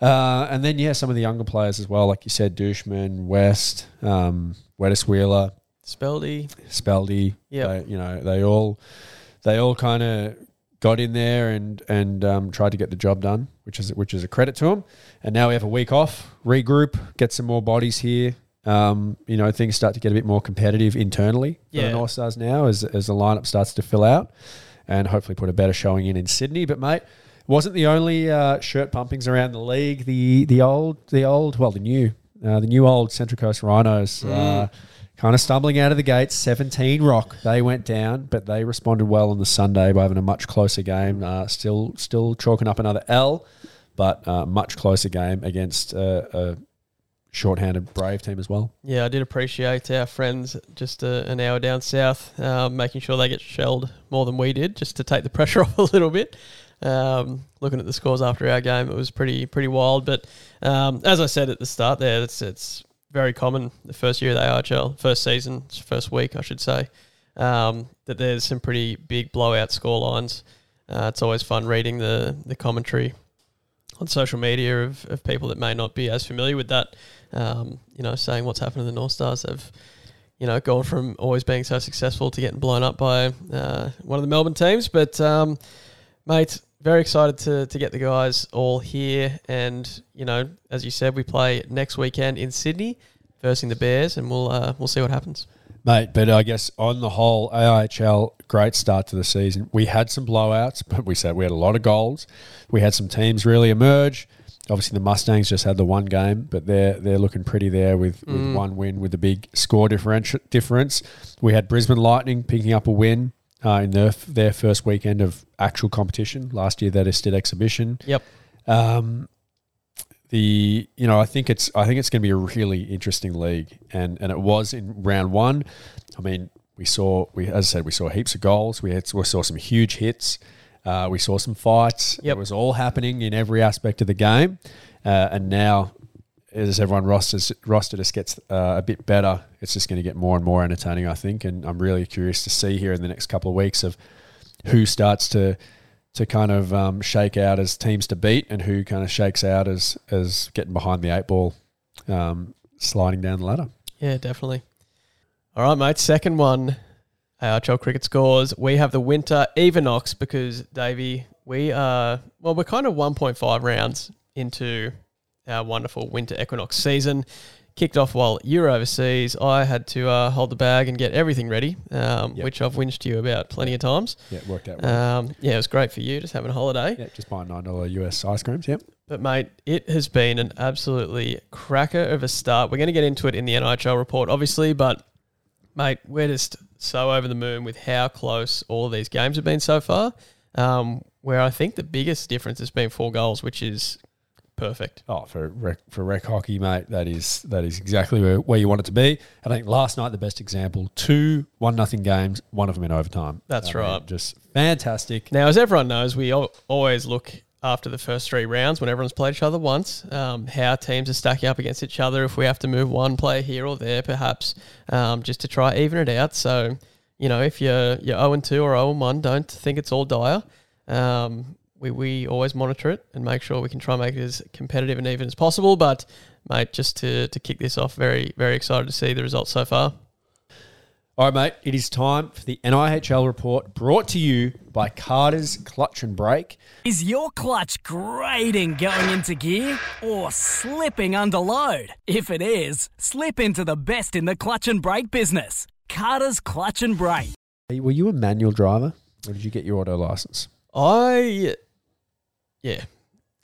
Uh, and then yeah, some of the younger players as well, like you said, Douchman, West, um, Weddis Wheeler, Speldy. Speldy. Yeah, They, you know, they all they all kind of got in there and and um, tried to get the job done, which is which is a credit to them. And now we have a week off, regroup, get some more bodies here. Um, you know, things start to get a bit more competitive internally for the North Stars now as as the lineup starts to fill out, and hopefully put a better showing in in Sydney. But mate. Wasn't the only uh, shirt pumpings around the league. The the old the old well the new uh, the new old Central Coast Rhinos uh, kind of stumbling out of the gates. 17 rock. They went down, but they responded well on the Sunday by having a much closer game. Uh, still, still chalking up another L, but uh, much closer game against uh, a shorthanded Brave team as well. Yeah, I did appreciate our friends just uh, an hour down south, um, making sure they get shelled more than we did, just to take the pressure off a little bit. Um, looking at the scores after our game, it was pretty pretty wild. But um, as I said at the start, there, it's it's very common the first year of the AIHL, first season, first week, I should say, um, that there's some pretty big blowout score lines. Uh, it's always fun reading the the commentary on social media of, of people that may not be as familiar with that. Um, you know, saying what's happened to the North Stars. They've, you know, gone from always being so successful to getting blown up by uh, one of the Melbourne teams. But, um, mate, very excited to, to get the guys all here. And, you know, as you said, we play next weekend in Sydney versus the Bears, and we'll uh, we'll see what happens. Mate, but I guess on the whole, AIHL, great start to the season. We had some blowouts, but we said we had a lot of goals. We had some teams really emerge. Obviously, the Mustangs just had the one game, but they're they're looking pretty there with, with Mm. one win with a big score differential difference. We had Brisbane Lightning picking up a win uh, in their their first weekend of actual competition. Last year, that is did exhibition. Yep. Um, the you know I think it's I think it's going to be a really interesting league, and and it was in round one. I mean, we saw we as I said we saw heaps of goals. We had we saw some huge hits. Uh, we saw some fights. Yep. It was all happening in every aspect of the game, uh, and now. As everyone rosters, roster just gets uh, a bit better, it's just going to get more and more entertaining, I think. And I'm really curious to see here in the next couple of weeks of who starts to to kind of um, shake out as teams to beat, and who kind of shakes out as as getting behind the eight ball, um, sliding down the ladder. Yeah, definitely. All right, mate. Second one, AHL cricket scores. We have the winter equinox because Davey, we are well, we're kind of 1.5 rounds into our wonderful winter equinox season. Kicked off while you were overseas. I had to uh, hold the bag and get everything ready, um, Yep. which I've whinged to you about plenty of times. Yeah, it worked out well. Um, yeah, it was great for you just having a holiday. yeah, just buying nine dollar US ice creams. Yep. But mate, it has been an absolutely cracker of a start. We're going to get into it in the NIHL report, obviously, but mate, we're just so over the moon with how close all of these games have been so far. Um, where I think the biggest difference has been four goals, which is perfect. Oh, for rec, for rec hockey, mate, that is that is exactly where, where you want it to be. I think last night the best example: two one nothing games, one of them in overtime. That's I mean, right. just fantastic. Now, as everyone knows, we al- always look after the first three rounds when everyone's played each other once, um, how teams are stacking up against each other. If we have to move one player here or there, perhaps, um, just to try even it out. So, you know, if you're you're zero and two or zero and one, don't think it's all dire. Um, we we always monitor it and make sure we can try and make it as competitive and even as possible. But, mate, just to to kick this off, very very excited to see the results so far. All right, mate. It is time for the NIHL report, brought to you by Carter's Clutch and Brake. Is your clutch grating going into gear or slipping under load? If it is, slip into the best in the clutch and brake business. Carter's Clutch and Brake. Were you a manual driver, or did you get your auto license? I, yeah,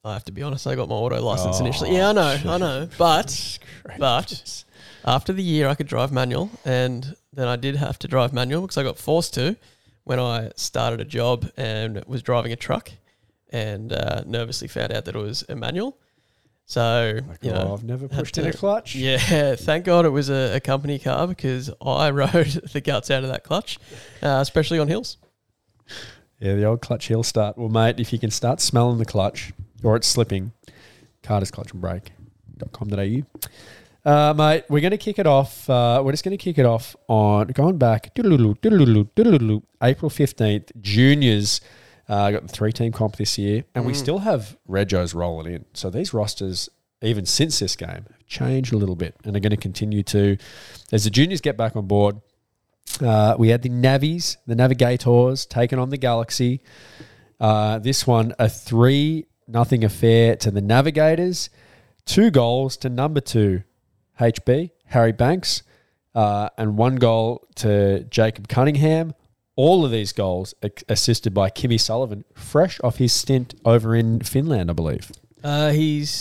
I have to be honest. I got my auto license Oh, initially. Yeah, I know, shit. I know. But but after the year, I could drive manual, and then I did have to drive manual because I got forced to when I started a job and was driving a truck, and uh, nervously found out that it was a manual. So Like, you oh, know, I've never had pushed in a to- clutch. yeah, thank God it was a, a company car because I rode the guts out of that clutch, uh, especially on hills. Yeah, the old clutch heel start. Well, mate, if you can start smelling the clutch or it's slipping, Carter's Clutch and Brake.com.au. Uh, mate, we're going to kick it off. Uh, we're just going to kick it off on going back April 15th, juniors. Uh, got the three team comp this year, and we still have Regos rolling in. So these rosters, even since this game, have changed a little bit and are going to continue to. As the juniors get back on board, uh, we had the Navies, the Navigators, taking on the Galaxy. Uh, this one, a three nothing affair to the Navigators. Two goals to number two, HB Harry Banks, uh, and one goal to Jacob Cunningham. All of these goals assisted by Kimmy Sullivan, fresh off his stint over in Finland, I believe. Uh,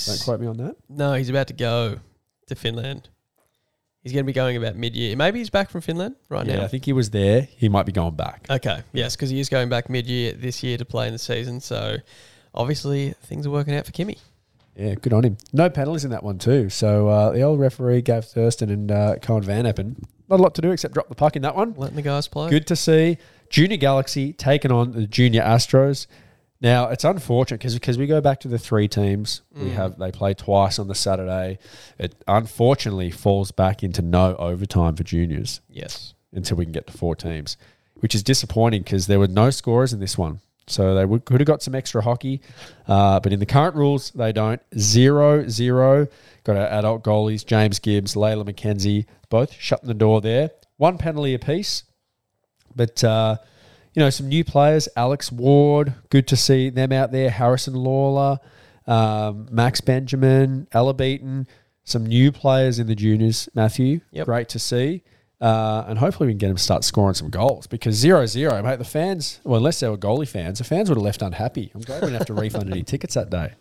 Don't quote me on that. No, he's about to go to Finland. He's going to be going about mid-year. Maybe he's back from Finland right Yeah, now. I think he was there. He might be going back. Okay, yes, because he is going back mid-year this year to play in the season. So obviously things are working out for Kimmy. Yeah, good on him. No penalties in that one too. So uh, the old referee Gav Thurston and uh, Cohen Van Eppen not a lot to do except drop the puck in that one. Letting the guys play. Good to see Junior Galaxy taking on the Junior Astros. Now it's unfortunate because because we go back to the three teams. We have they play twice on the Saturday. It unfortunately falls back into no overtime for juniors Yes. until we can get to four teams, which is disappointing because there were no scorers in this one. So they would, could have got some extra hockey, uh, but in the current rules, they don't. Zero, zero. Got our adult goalies, James Gibbs, Layla McKenzie, both shutting the door there. One penalty apiece. But, uh, you know, some new players, Alex Ward, good to see them out there. Harrison Lawler, um, Max Benjamin, Ella Beaton, some new players in the juniors, Matthew. Yep. Great to see. Uh, and hopefully we can get him to start scoring some goals because 0 0, mate, the fans, well, unless they were goalie fans, the fans would have left unhappy. I'm glad we didn't have to refund any tickets that day.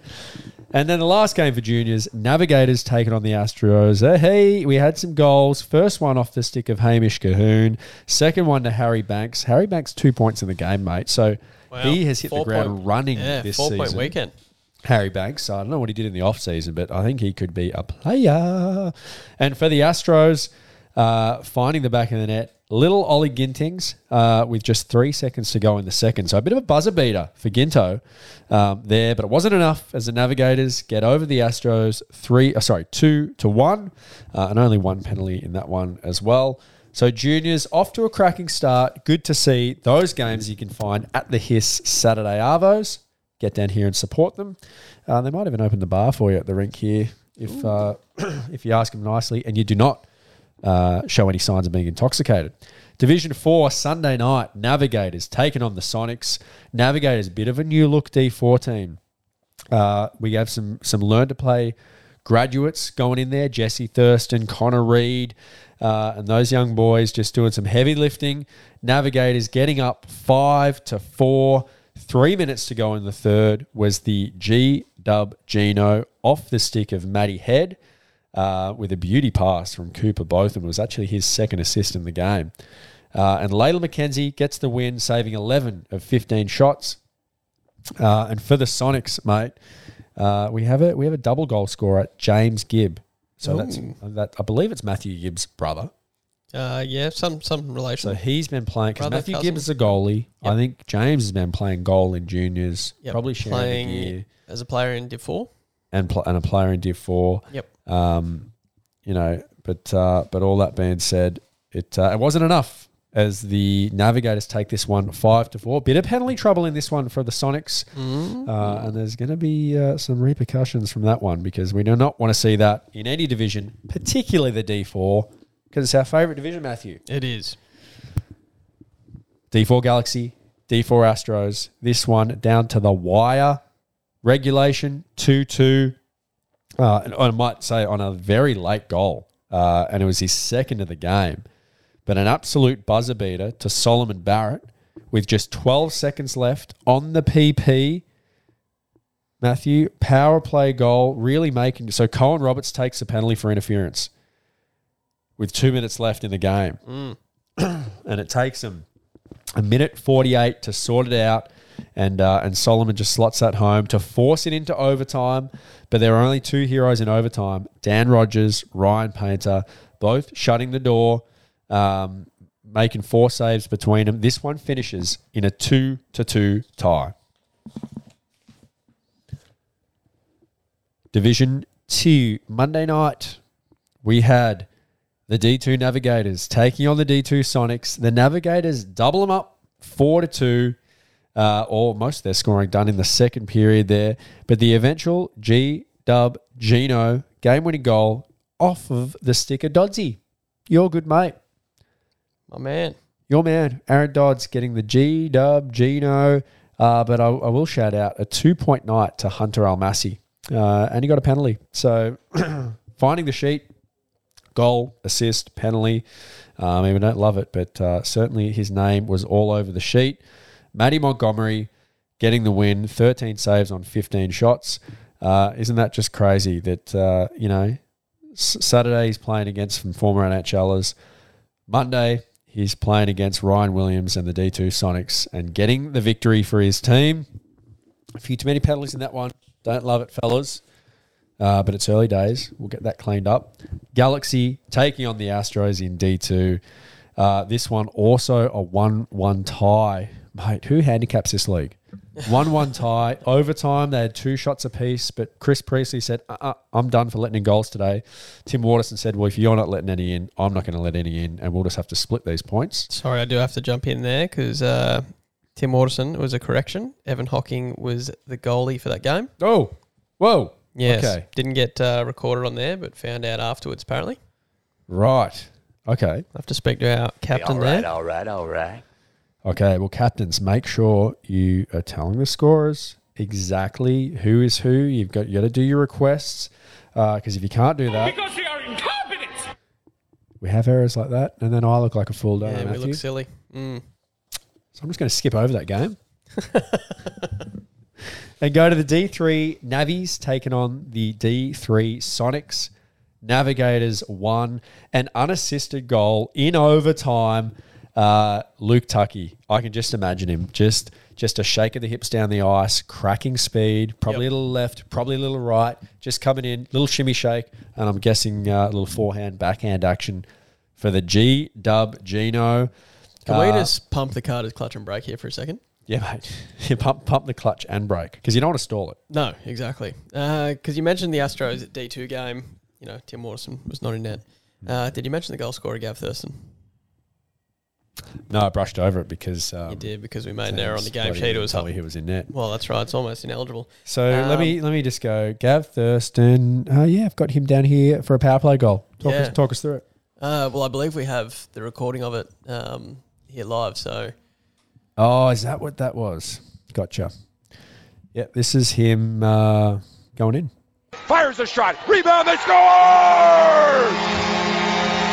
And then the last game for juniors, Navigators taking on the Astros. Uh, hey, we had some goals. First one off the stick of Hamish Cahoon. Second one to Harry Banks. Harry Banks, two points in the game, mate. So Wow. he has hit the ground point- running Yeah, this four-point season. weekend. Harry Banks. I don't know what he did in the off season, but I think he could be a player. And for the Astros, uh, finding the back of the net, little Ollie Gintings uh, with just three seconds to go in the second. So a bit of a buzzer beater for Ginto um, there, but it wasn't enough as the Navigators get over the Astros three, uh, sorry, two to one, uh, and only one penalty in that one as well. So juniors off to a cracking start. Good to see those games you can find at the Hiss Saturday Arvos get down here and support them. Uh, they might even open the bar for you at the rink here if uh, if you ask them nicely and you do not uh, show any signs of being intoxicated. Division 4, Sunday night, Navigators taking on the Sonics. Navigators, bit of a new look D4 team. Uh, we have some some learn to play graduates going in there Jesse Thurston, Connor Reed, uh, and those young boys just doing some heavy lifting. Navigators getting up five to four. Three minutes to go in the third was the G Dub Gino off the stick of Matty Head uh, with a beauty pass from Cooper Botham. It was actually his second assist in the game. Uh, and Layla McKenzie gets the win, saving 11 of 15 shots. Uh, and for the Sonics, mate, uh, we have a we have a double goal scorer, James Gibb. So that's that. I believe it's Matthew Gibbs' brother. Uh, yeah, some some relation. So he's been playing because Matthew cousin? Gibbs is a goalie. I think James has been playing goal in juniors, Yep, probably sharing playing as a player in Div Four. and pl- and a player in Div Four. Yep. Um, you know, but uh, but all that being said, it uh, it wasn't enough as the Navigators take this one five to four. Bit of penalty trouble in this one for the Sonics, Mm. uh, and there's going to be uh, some repercussions from that one because we do not want to see that in any division, particularly the D four, because it's our favourite division, Matthew. It is. D4 Galaxy, D4 Astros. This one down to the wire. Regulation 2 2. Uh, and I might say on a very late goal. Uh, and it was his second of the game. But an absolute buzzer beater to Solomon Barrett with just 12 seconds left on the PP. Matthew, power play goal, really making. So Cohen Roberts takes a penalty for interference with two minutes left in the game. and it takes him a minute 48 to sort it out. And, uh, and Solomon just slots that home to force it into overtime. But there are only two heroes in overtime Dan Rogers, Ryan Painter, both shutting the door, um, making four saves between them. This one finishes in a 2 to 2 tie. Division 2, Monday night, we had the D2 Navigators taking on the D2 Sonics. The Navigators double them up 4 to 2. Uh, or most of their scoring done in the second period there. But the eventual G Dub Gino game winning goal off of the stick of Dodsy. Your good mate. My man. Your man, Aaron Dodds, getting the G Dub Gino. Uh, but I, I will shout out a two point night to Hunter Almasi. Uh, and he got a penalty. So finding the sheet, goal, assist, penalty. Um, I mean, we don't love it, but uh, certainly his name was all over the sheet. Matty Montgomery getting the win, 13 saves on 15 shots. Uh, isn't that just crazy that, uh, you know, Saturday he's playing against some former NHLers. Monday he's playing against Ryan Williams and the D2 Sonics and getting the victory for his team. A few too many penalties in that one. Don't love it, fellas. Uh, but it's early days. We'll get that cleaned up. Galaxy taking on the Astros in D2. Uh, this one also a 1 1 tie. Mate, who handicaps this league? 1 1 tie. Overtime, they had two shots apiece, but Chris Priestley said, uh-uh, I'm done for letting in goals today. Tim Waterson said, Well, if you're not letting any in, I'm not going to let any in, and we'll just have to split these points. Sorry, I do have to jump in there because uh, Tim Waterson was a correction. Evan Hocking was the goalie for that game. Oh, whoa. Yes. Okay. Didn't get uh, recorded on there, but found out afterwards, apparently. Right. Okay. I have to speak to our captain there. all right, all right. Okay, well, captains, make sure you are telling the scorers exactly who is who. You've got you got to do your requests because if you can't do that, Because they are incompetent! we have errors like that, and then I look like a fool, don't I, Yeah, we Matthew? look silly. Mm. So I'm just going to skip over that game and go to the D3 Navies taking on the D3 Sonics. Navigators won an unassisted goal in overtime. Uh, Luke Tucky, I can just imagine him just just a shake of the hips down the ice, cracking speed, probably Yep. a little left, probably a little right, just coming in, little shimmy shake, and I'm guessing uh, a little forehand backhand action for the G Dub Gino. Can we Uh, just pump the Carter's clutch and brake here for a second? yeah, mate. You pump, pump the clutch and brake because you don't want to stall it. No, exactly. Because you mentioned the Astros at D2 game. You know, Tim Waterson was not in net. Uh, did you mention the goal scorer, Gav Thurston? No, I brushed over it because um, you did because we made an error on the game sheet. It was tell up. me who was in net. Well, that's right. It's almost ineligible. So let me Um, let me just go. Gav Thurston. Uh, yeah, I've got him down here for a power play goal. Talk, Yeah. us, talk us through it. Uh, well, I believe we have the recording of it um, here live. So Oh, is that what that was? Gotcha. Yeah, this is him uh, going in. Fires a shot. Rebound. They score!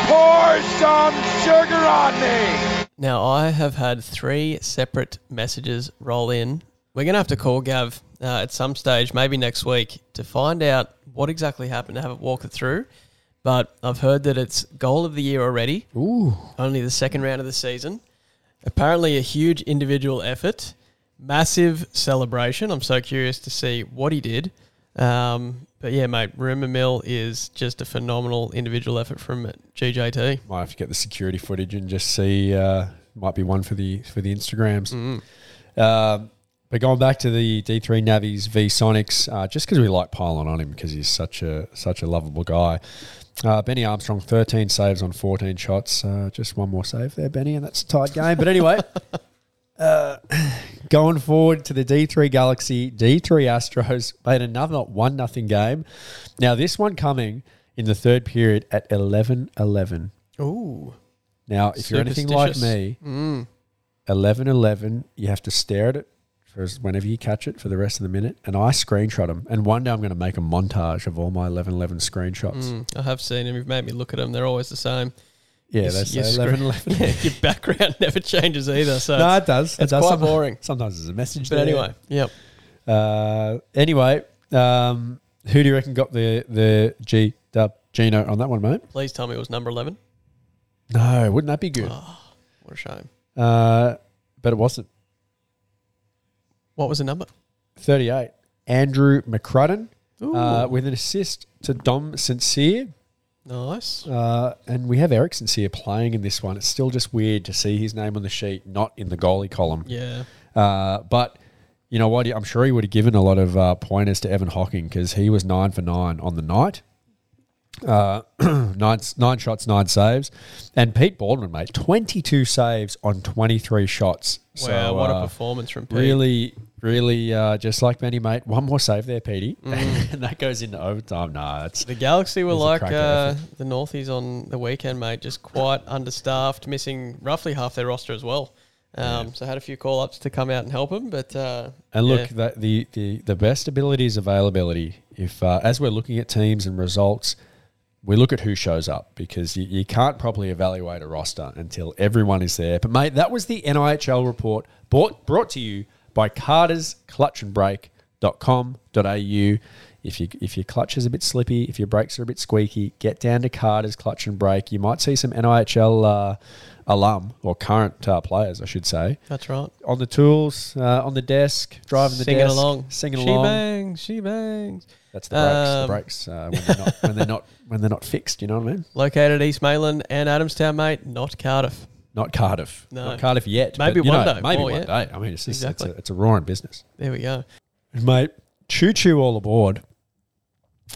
Pour some sugar on me. Now I have had three separate messages roll in. We're gonna have to call Gav uh, at some stage, maybe next week, to find out what exactly happened. To have it walk it through. But I've heard that it's goal of the year already. Ooh. only the second round of the season. Apparently, a huge individual effort, massive celebration. I'm so curious to see what he did. Um, but yeah, mate, Rumour Mill is just a phenomenal individual effort from GJT. Might have to get the security footage and just see. Uh, might be one for the for the Instagrams. Um, but going back to the D three Navies v Sonics, uh, just because we like piling on him because he's such a such a lovable guy. Uh, Benny Armstrong, thirteen saves on fourteen shots. Uh, just one more save there, Benny, and that's a tied game. But anyway, uh, going forward to the D three Galaxy, D three Astros made another one nothing game. Now this one coming in the third period at 11-11. Ooh, Now, if you're anything like me, 11 11, you have to stare at it for whenever you catch it for the rest of the minute. And I screenshot them. And one day I'm going to make a montage of all my 11 11 screenshots. Mm, I have seen them. You've made me look at them. They're always the same. Yeah, Your- that's your 11 screen- 11. Your background never changes either. So No, it does. It it's does. quite Sometimes- boring. Sometimes there's a message but there. anyway, yep. Uh, anyway, um, who do you reckon got the, the G dub Gino on that one, mate? Please tell me it was number eleven. No, wouldn't that be good? What a shame. Uh, but it wasn't. What was the number? 38. Andrew McCrudden uh, with an assist to Dom Sincere. Nice. Uh, and we have Eric Sincere playing in this one. It's still just weird to see his name on the sheet, not in the goalie column. Yeah. Uh, but you know what? I'm sure he would have given a lot of uh, pointers to Evan Hocking because he was nine for nine on the night. Uh, nine, nine shots, nine saves. And Pete Baldwin, mate, 22 saves on 23 shots. Wow, So, what a uh, performance from Pete. Really, really, uh, just like Benny, mate. One more save there, Petey. Mm. and that goes into overtime. Nah, that's The Galaxy were It was a like uh, the Northies on the weekend, mate. Just quite understaffed, missing roughly half their roster as well. Um, So had a few call ups to come out and help them, but uh, And look, yeah. that the, the the best ability is availability. If uh, as we're looking at teams and results, we look at who shows up because you, you can't properly evaluate a roster until everyone is there. But mate, that was the NIHL report brought brought to you by Carter's Clutch and Brake.com.au. If you if your clutch is a bit slippy, if your brakes are a bit squeaky, get down to Carter's Clutch and Brake. You might see some NIHL uh, alum or current uh, players, I should say, that's right. on the tools, uh, on the desk, driving the singing desk, along, singing she along. bangs, she bangs. That's the brakes. Um, the brakes uh, when they're not when they're not when they're not fixed. You know what I mean? Located East Maitland and Adamstown, mate. Not Cardiff. Not Cardiff. No. Not Cardiff yet. Maybe one know, day. Maybe Oh, one yeah. day. I mean, it's just, Exactly. it's, a, it's a roaring business, There we go. mate. Choo choo all aboard.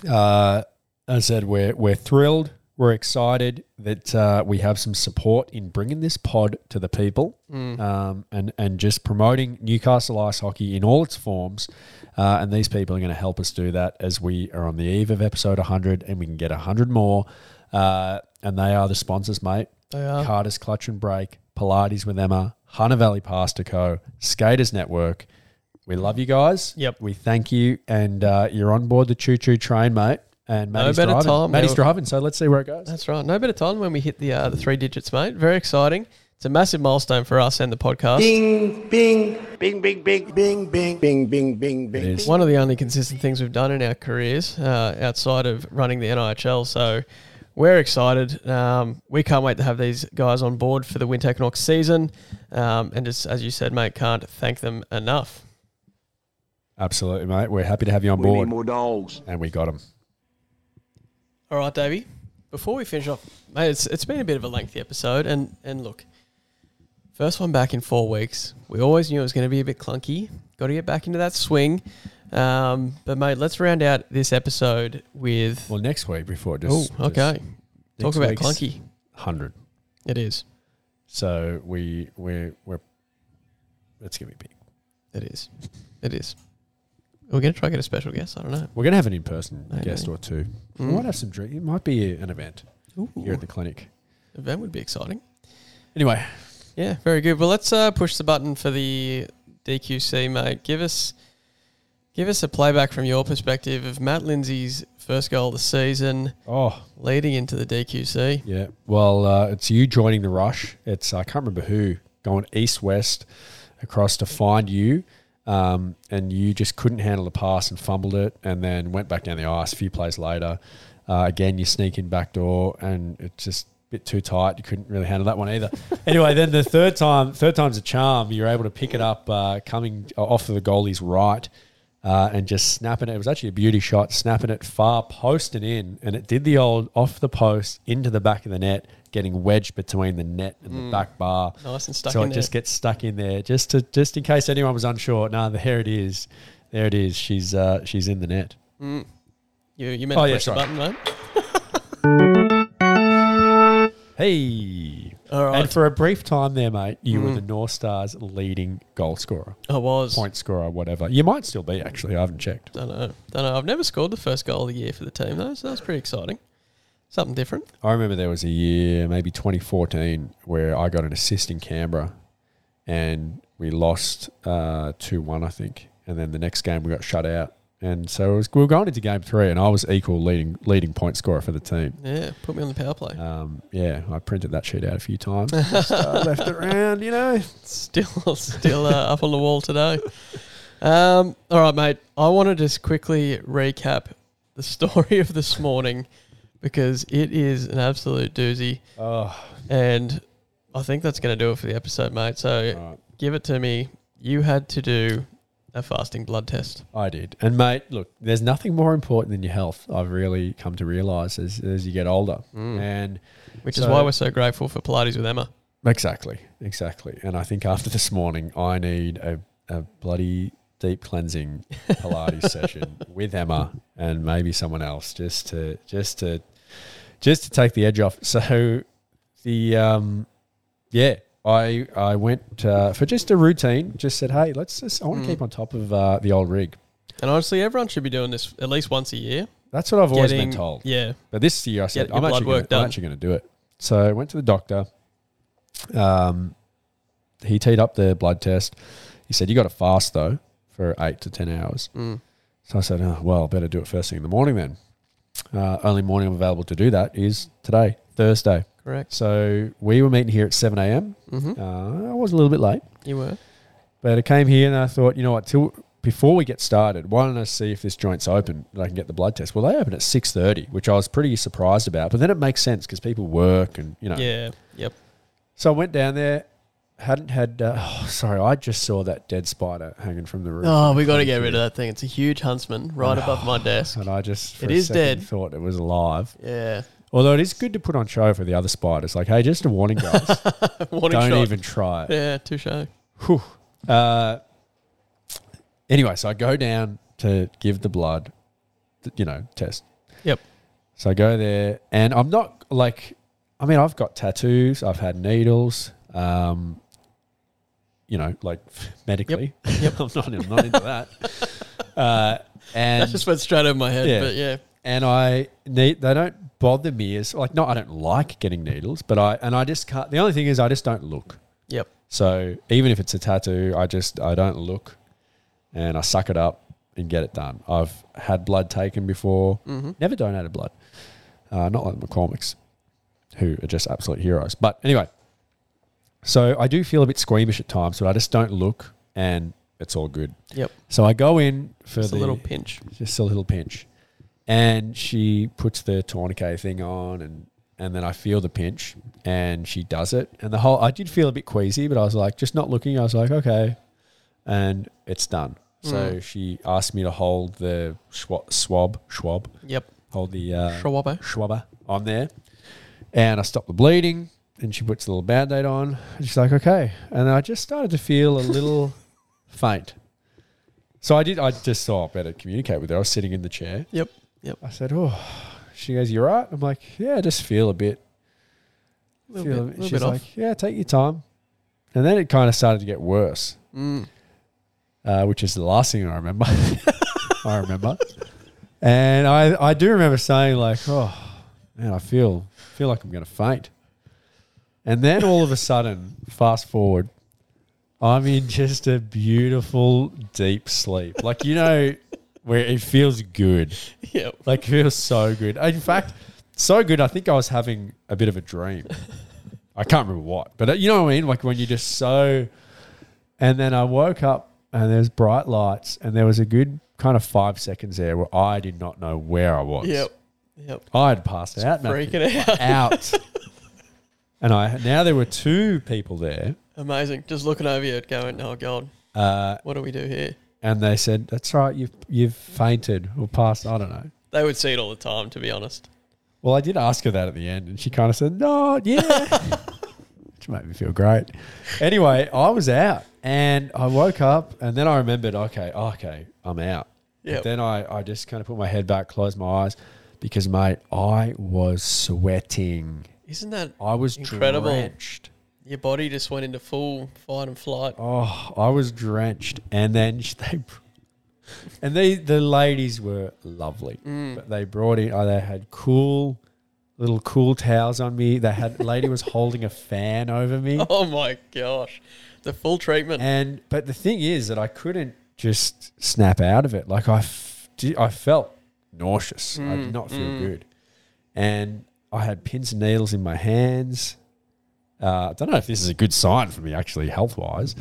Uh, as I said, we're we're thrilled. We're excited that uh, we have some support in bringing this pod to the people, um, and and just promoting Newcastle ice hockey in all its forms. Uh, and these people are going to help us do that as we are on the eve of episode 100, and we can get 100 more. Uh, and they are the sponsors, mate. They are. Carter's Clutch and Brake, Pilates with Emma, Hunter Valley Pasta Co., Skaters Network. We love you guys. Yep. We thank you, and uh, you're on board the choo choo train, mate. And No better driving. time Matty's now. driving, so let's see where it goes. That's right. No better time when we hit the uh, the three digits, mate. Very exciting. It's a massive milestone for us and the podcast. Bing, bing, bing, bing, bing, bing, bing, bing, bing, bing, bing. is. One of the only consistent things we've done in our careers uh, outside of running the NIHL. So we're excited. Um, we can't wait to have these guys on board for the Winter Equinox season. Um, and just as you said, mate, can't thank them enough. Absolutely, mate. We're happy to have you on We need board, more dogs. and we got them. All right, Davey. Before we finish off, mate, it's, it's been a bit of a lengthy episode, and and look, first one back in four weeks. We always knew it was going to be a bit clunky. Got to get back into that swing. Um, but mate, let's round out this episode with. Well, next week before Oh, just okay. Talk about clunky. hundred. It is. So we we we're let's give me big. It is. It is. We're going to try to get a special guest. I don't know. We're gonna have an in person Maybe. guest or two. We Mm. might have some drink. It might be an event Ooh. here at the clinic. event would be exciting. Anyway, Yeah, very good. Well, let's uh, push the button for the DQC, mate. Give us, give us a playback from your perspective of Mat Lindsay's first goal of the season, oh leading into the DQC. yeah. Well, uh, it's you joining the rush. It's I can't remember who going east west across to find you. Um, and you just couldn't handle the pass and fumbled it, and then went back down the ice a few plays later. Uh, again, you sneak in back door, and it's just a bit too tight. You couldn't really handle that one either. anyway, then the third time, third time's a charm. You're able to pick it up uh, coming off of the goalie's right, uh, and just snapping it. It was actually a beauty shot, snapping it far post and in, and it did the old off the post into the back of the net, getting wedged between the net and the back bar. Nice and stuck so it just gets stuck in there, just to just in case anyone was unsure. No, there it is. There it is. She's uh, she's in the net. You, you meant Oh, to yeah, push the button, mate. Hey. All right. And for a brief time there, mate, you were Mm. the North Stars' leading goal scorer, I was. point scorer, whatever. You might still be actually. I haven't checked. Don't know. Don't know. I've never scored the first goal of the year for the team though, so that's pretty exciting. Something different. I remember there was a year, maybe 2014, where I got an assist in Canberra, and we lost uh, two one, I think. And then the next game we got shut out, and so it was, we were going into game three, and I was equal leading leading point scorer for the team. Yeah, put me on the power play. Um, yeah, I printed that sheet out a few times, just, uh, left it around, you know. Still, still uh, up on the wall today. Um, all right, mate. I want to just quickly recap the story of this morning because it is an absolute doozy, Oh, and I think that's going to do it for the episode, mate. So right. give it to me. You had to do a fasting blood test. I did. And mate, look, there's nothing more important than your health. I've really come to realize as, as you get older. And Which is why we're so grateful for Pilates with Emma. exactly, exactly. And I think after this morning, I need a, a bloody deep cleansing Pilates session with Emma and maybe someone else just to just to just to take the edge off. So the um yeah, I I went uh, for just a routine. Just said, hey, let's just I want to keep on top of uh, the old rig. And honestly, everyone should be doing this at least once a year. That's what I've always Getting- been told. Yeah. But this year I said, I'm actually, gonna, I'm actually going to do it. So I went to the doctor. Um, he teed up the blood test. He said, You got to fast though for eight to 10 hours. Mm. So I said, oh, Well, better do it first thing in the morning then. Uh, only morning I'm available to do that is today, Thursday. Correct. So we were meeting here at 7 a.m. Mm-hmm. Uh, I was a little bit late. You were. But I came here and I thought, you know what, till before we get started, why don't I see if this joint's open and I can get the blood test? Well, they open at six thirty, which I was pretty surprised about. But then it makes sense because people work and you know. Yeah. Yep. So I went down there, hadn't had. Uh, oh, sorry, I just saw that dead spider hanging from the roof. Oh, we got to get rid of that thing. It's a huge huntsman right above my desk. And I just, It is dead. thought it was alive. Yeah. Although it is good to put on show for the other spiders. Like, hey, just a warning, guys, Warning don't shot. even try it. Yeah, touche. Whew. Uh, anyway, so I go down to give the blood, you know, test. Yep. So I go there, and I'm not like, I mean, I've got tattoos, I've had needles, um, you know, like medically. Yep. I'm not, I'm not into that. Uh, and That just went straight over my head. Yeah. But yeah. and I need they don't bother me is like no, I don't like getting needles, but I and I just can't. The only thing is I just don't look. Yep. So even if it's a tattoo, I just I don't look, and I suck it up and get it done. I've had blood taken before, Mm-hmm. never donated blood, uh, not like the McCormick's, who are just absolute heroes. But anyway, so I do feel a bit squeamish at times, but I just don't look, and it's all good. Yep. So I go in for Just the a little pinch. just a little pinch. And she puts the tourniquet thing on and and then I feel the pinch and she does it. And the whole I did feel a bit queasy, but I was like, just not looking. I was like, okay. And it's done. So Mm. she asked me to hold the schwa- swab, schwab, Yep. hold the uh, Schwabber. schwabber on there. And I stopped the bleeding and she puts a little band aid on. And she's like, okay. And I just started to feel a little faint. So I did, I just thought I better communicate with her. I was sitting in the chair. Yep. Yep. I said, oh, she goes, you're right. I'm like, yeah, I just feel a bit. A little feel bit, little she's bit like, off. yeah, take your time. And then it kind of started to get worse, Mm. uh, which is the last thing I remember. I remember. And I, I do remember saying like, oh, man, I feel feel like I'm going to faint. And then all of a sudden, fast forward, I'm in just a beautiful deep sleep. Like, you know, where it feels good. Yep. Like, it feels so good. In fact, so good, I think I was having a bit of a dream. I can't remember what, but uh, you know what I mean? Like, when you're just so. And then I woke up and there's bright lights, and there was a good kind of five seconds there where I did not know where I was. Yep. Yep. I had passed out, Matthew. Freaking out. out. and I now there were two people there, Amazing. Just looking over you, going, "Oh God, uh, what do we do here?" And they said, "That's right, you've you've fainted or passed." I don't know. They would see it all the time, to be honest. Well, I did ask her that at the end, and she kind of said, "No, yeah," which made me feel great. Anyway, I was out, and I woke up, and then I remembered, okay, oh, okay, I'm out. Yeah. Then I, I just kind of put my head back, closed my eyes, because mate, I was sweating. Isn't that I was Incredible. drenched. Your body just went into full fight and flight? Oh, I was drenched, and then they, and they the ladies were lovely. Mm. But they brought in, oh, they had cool little cool towels on me. They had lady was holding a fan over me, Oh my gosh, the full treatment. and but the thing is that I couldn't just snap out of it. Like I, f- I felt nauseous. I Mm, did not feel good, and I had pins and needles in my hands. Uh, I don't know if this is a good sign for me, actually, health wise.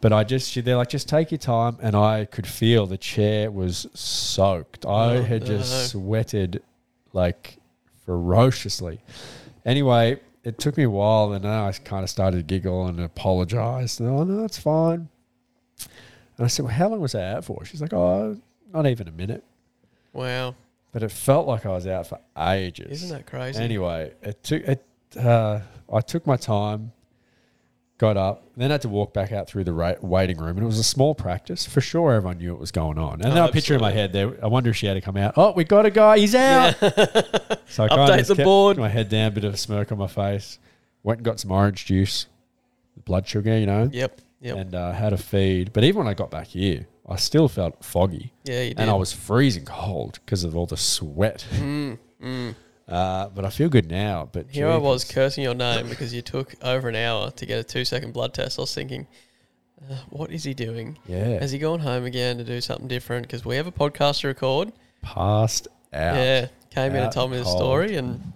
But I just, they're like, just take your time. And I could feel the chair was soaked. I Oh, had just sweated like ferociously. Anyway, it took me a while. And then I kind of started to giggle and apologize. And, oh, no, it's fine. And I said, well, how long was I out for? She's like, oh, not even a minute. wow, But it felt like I was out for ages. isn't that crazy? Anyway, it took it. Uh, I took my time, got up, then had to walk back out through the ra- waiting room, and it was a small practice. For sure, everyone knew what was going on. And then Oh, I picture in my head there. I wonder if she had to come out. Oh, we got a guy. He's out. so I kinda the kept board. My head down, bit of a smirk on my face. Went and got some orange juice, blood sugar, you know, Yep, yep. and uh, had a feed. But even when I got back here, I still felt foggy yeah, you did. and I was freezing cold because of all the sweat. Uh, but I feel good now. But Here I was cursing your name because you took over an hour to get a two second blood test. I was thinking, uh, what is he doing? Yeah, Has he gone home again to do something different? Because we have a podcast to record. passed out. Yeah, came in and told me the story, and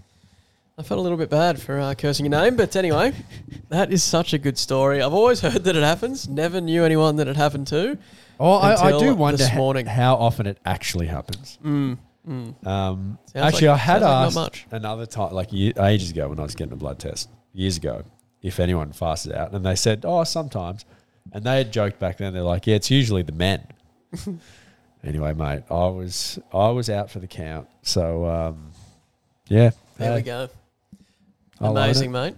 I felt a little bit bad for uh, cursing your name. But anyway, that is such a good story. I've always heard that it happens. Never knew anyone that it happened to. Oh, I, I do wonder this morning. how often it actually happens. Mm, mm. Um, actually, like- I had like asked much. another time, like ages ago when I was getting a blood test, years ago, if anyone fasted out, and they said, "Oh, sometimes," and they had joked back then. They're like, "Yeah, it's usually the men." anyway, mate, I was I was out for the count, so um, yeah, There hey, we go. I like Amazing, mate.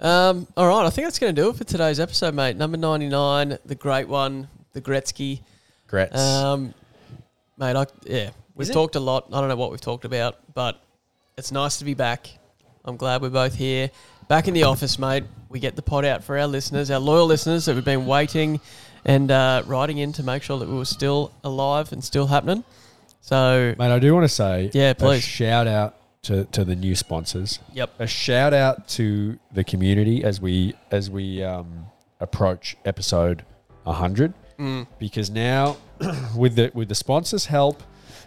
Um, all right, I think that's going to do it for today's episode, mate. Number 99, the great one, the Gretzky. Grets. Um, mate, I, yeah, we've it? talked a lot. I don't know what we've talked about, but it's nice to be back. I'm glad we're both here. Back in the office, mate. We get the pod out for our listeners, our loyal listeners that have been waiting and uh, writing in to make sure that we were still alive and still happening. So, Mate, I do want to say, Yeah, a please. shout out to, to the new sponsors. yep. A shout out to the community as we as we um, approach episode 100 Mm. because now with the with the sponsors' help,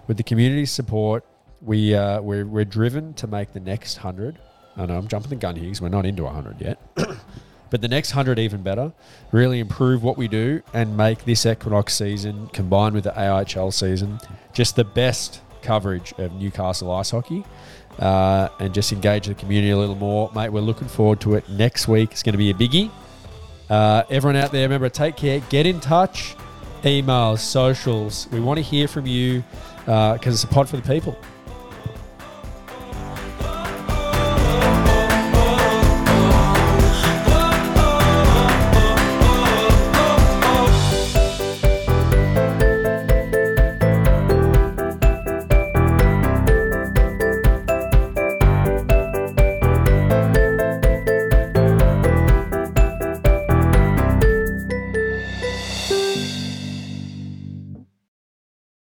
with the community support, we uh, we're we're driven to make the next hundred. I know I'm jumping the gun here because we're not into 100 yet. But the next 100 even better, really improve what we do and make this Equinox season combined with the AIHL season just the best coverage of Newcastle ice hockey uh, and just engage the community a little more. Mate, we're looking forward to it. Next week It's going to be a biggie. Uh, everyone out there, remember, take care, get in touch, emails, socials. We want to hear from you Uh, because it's a pod for the people.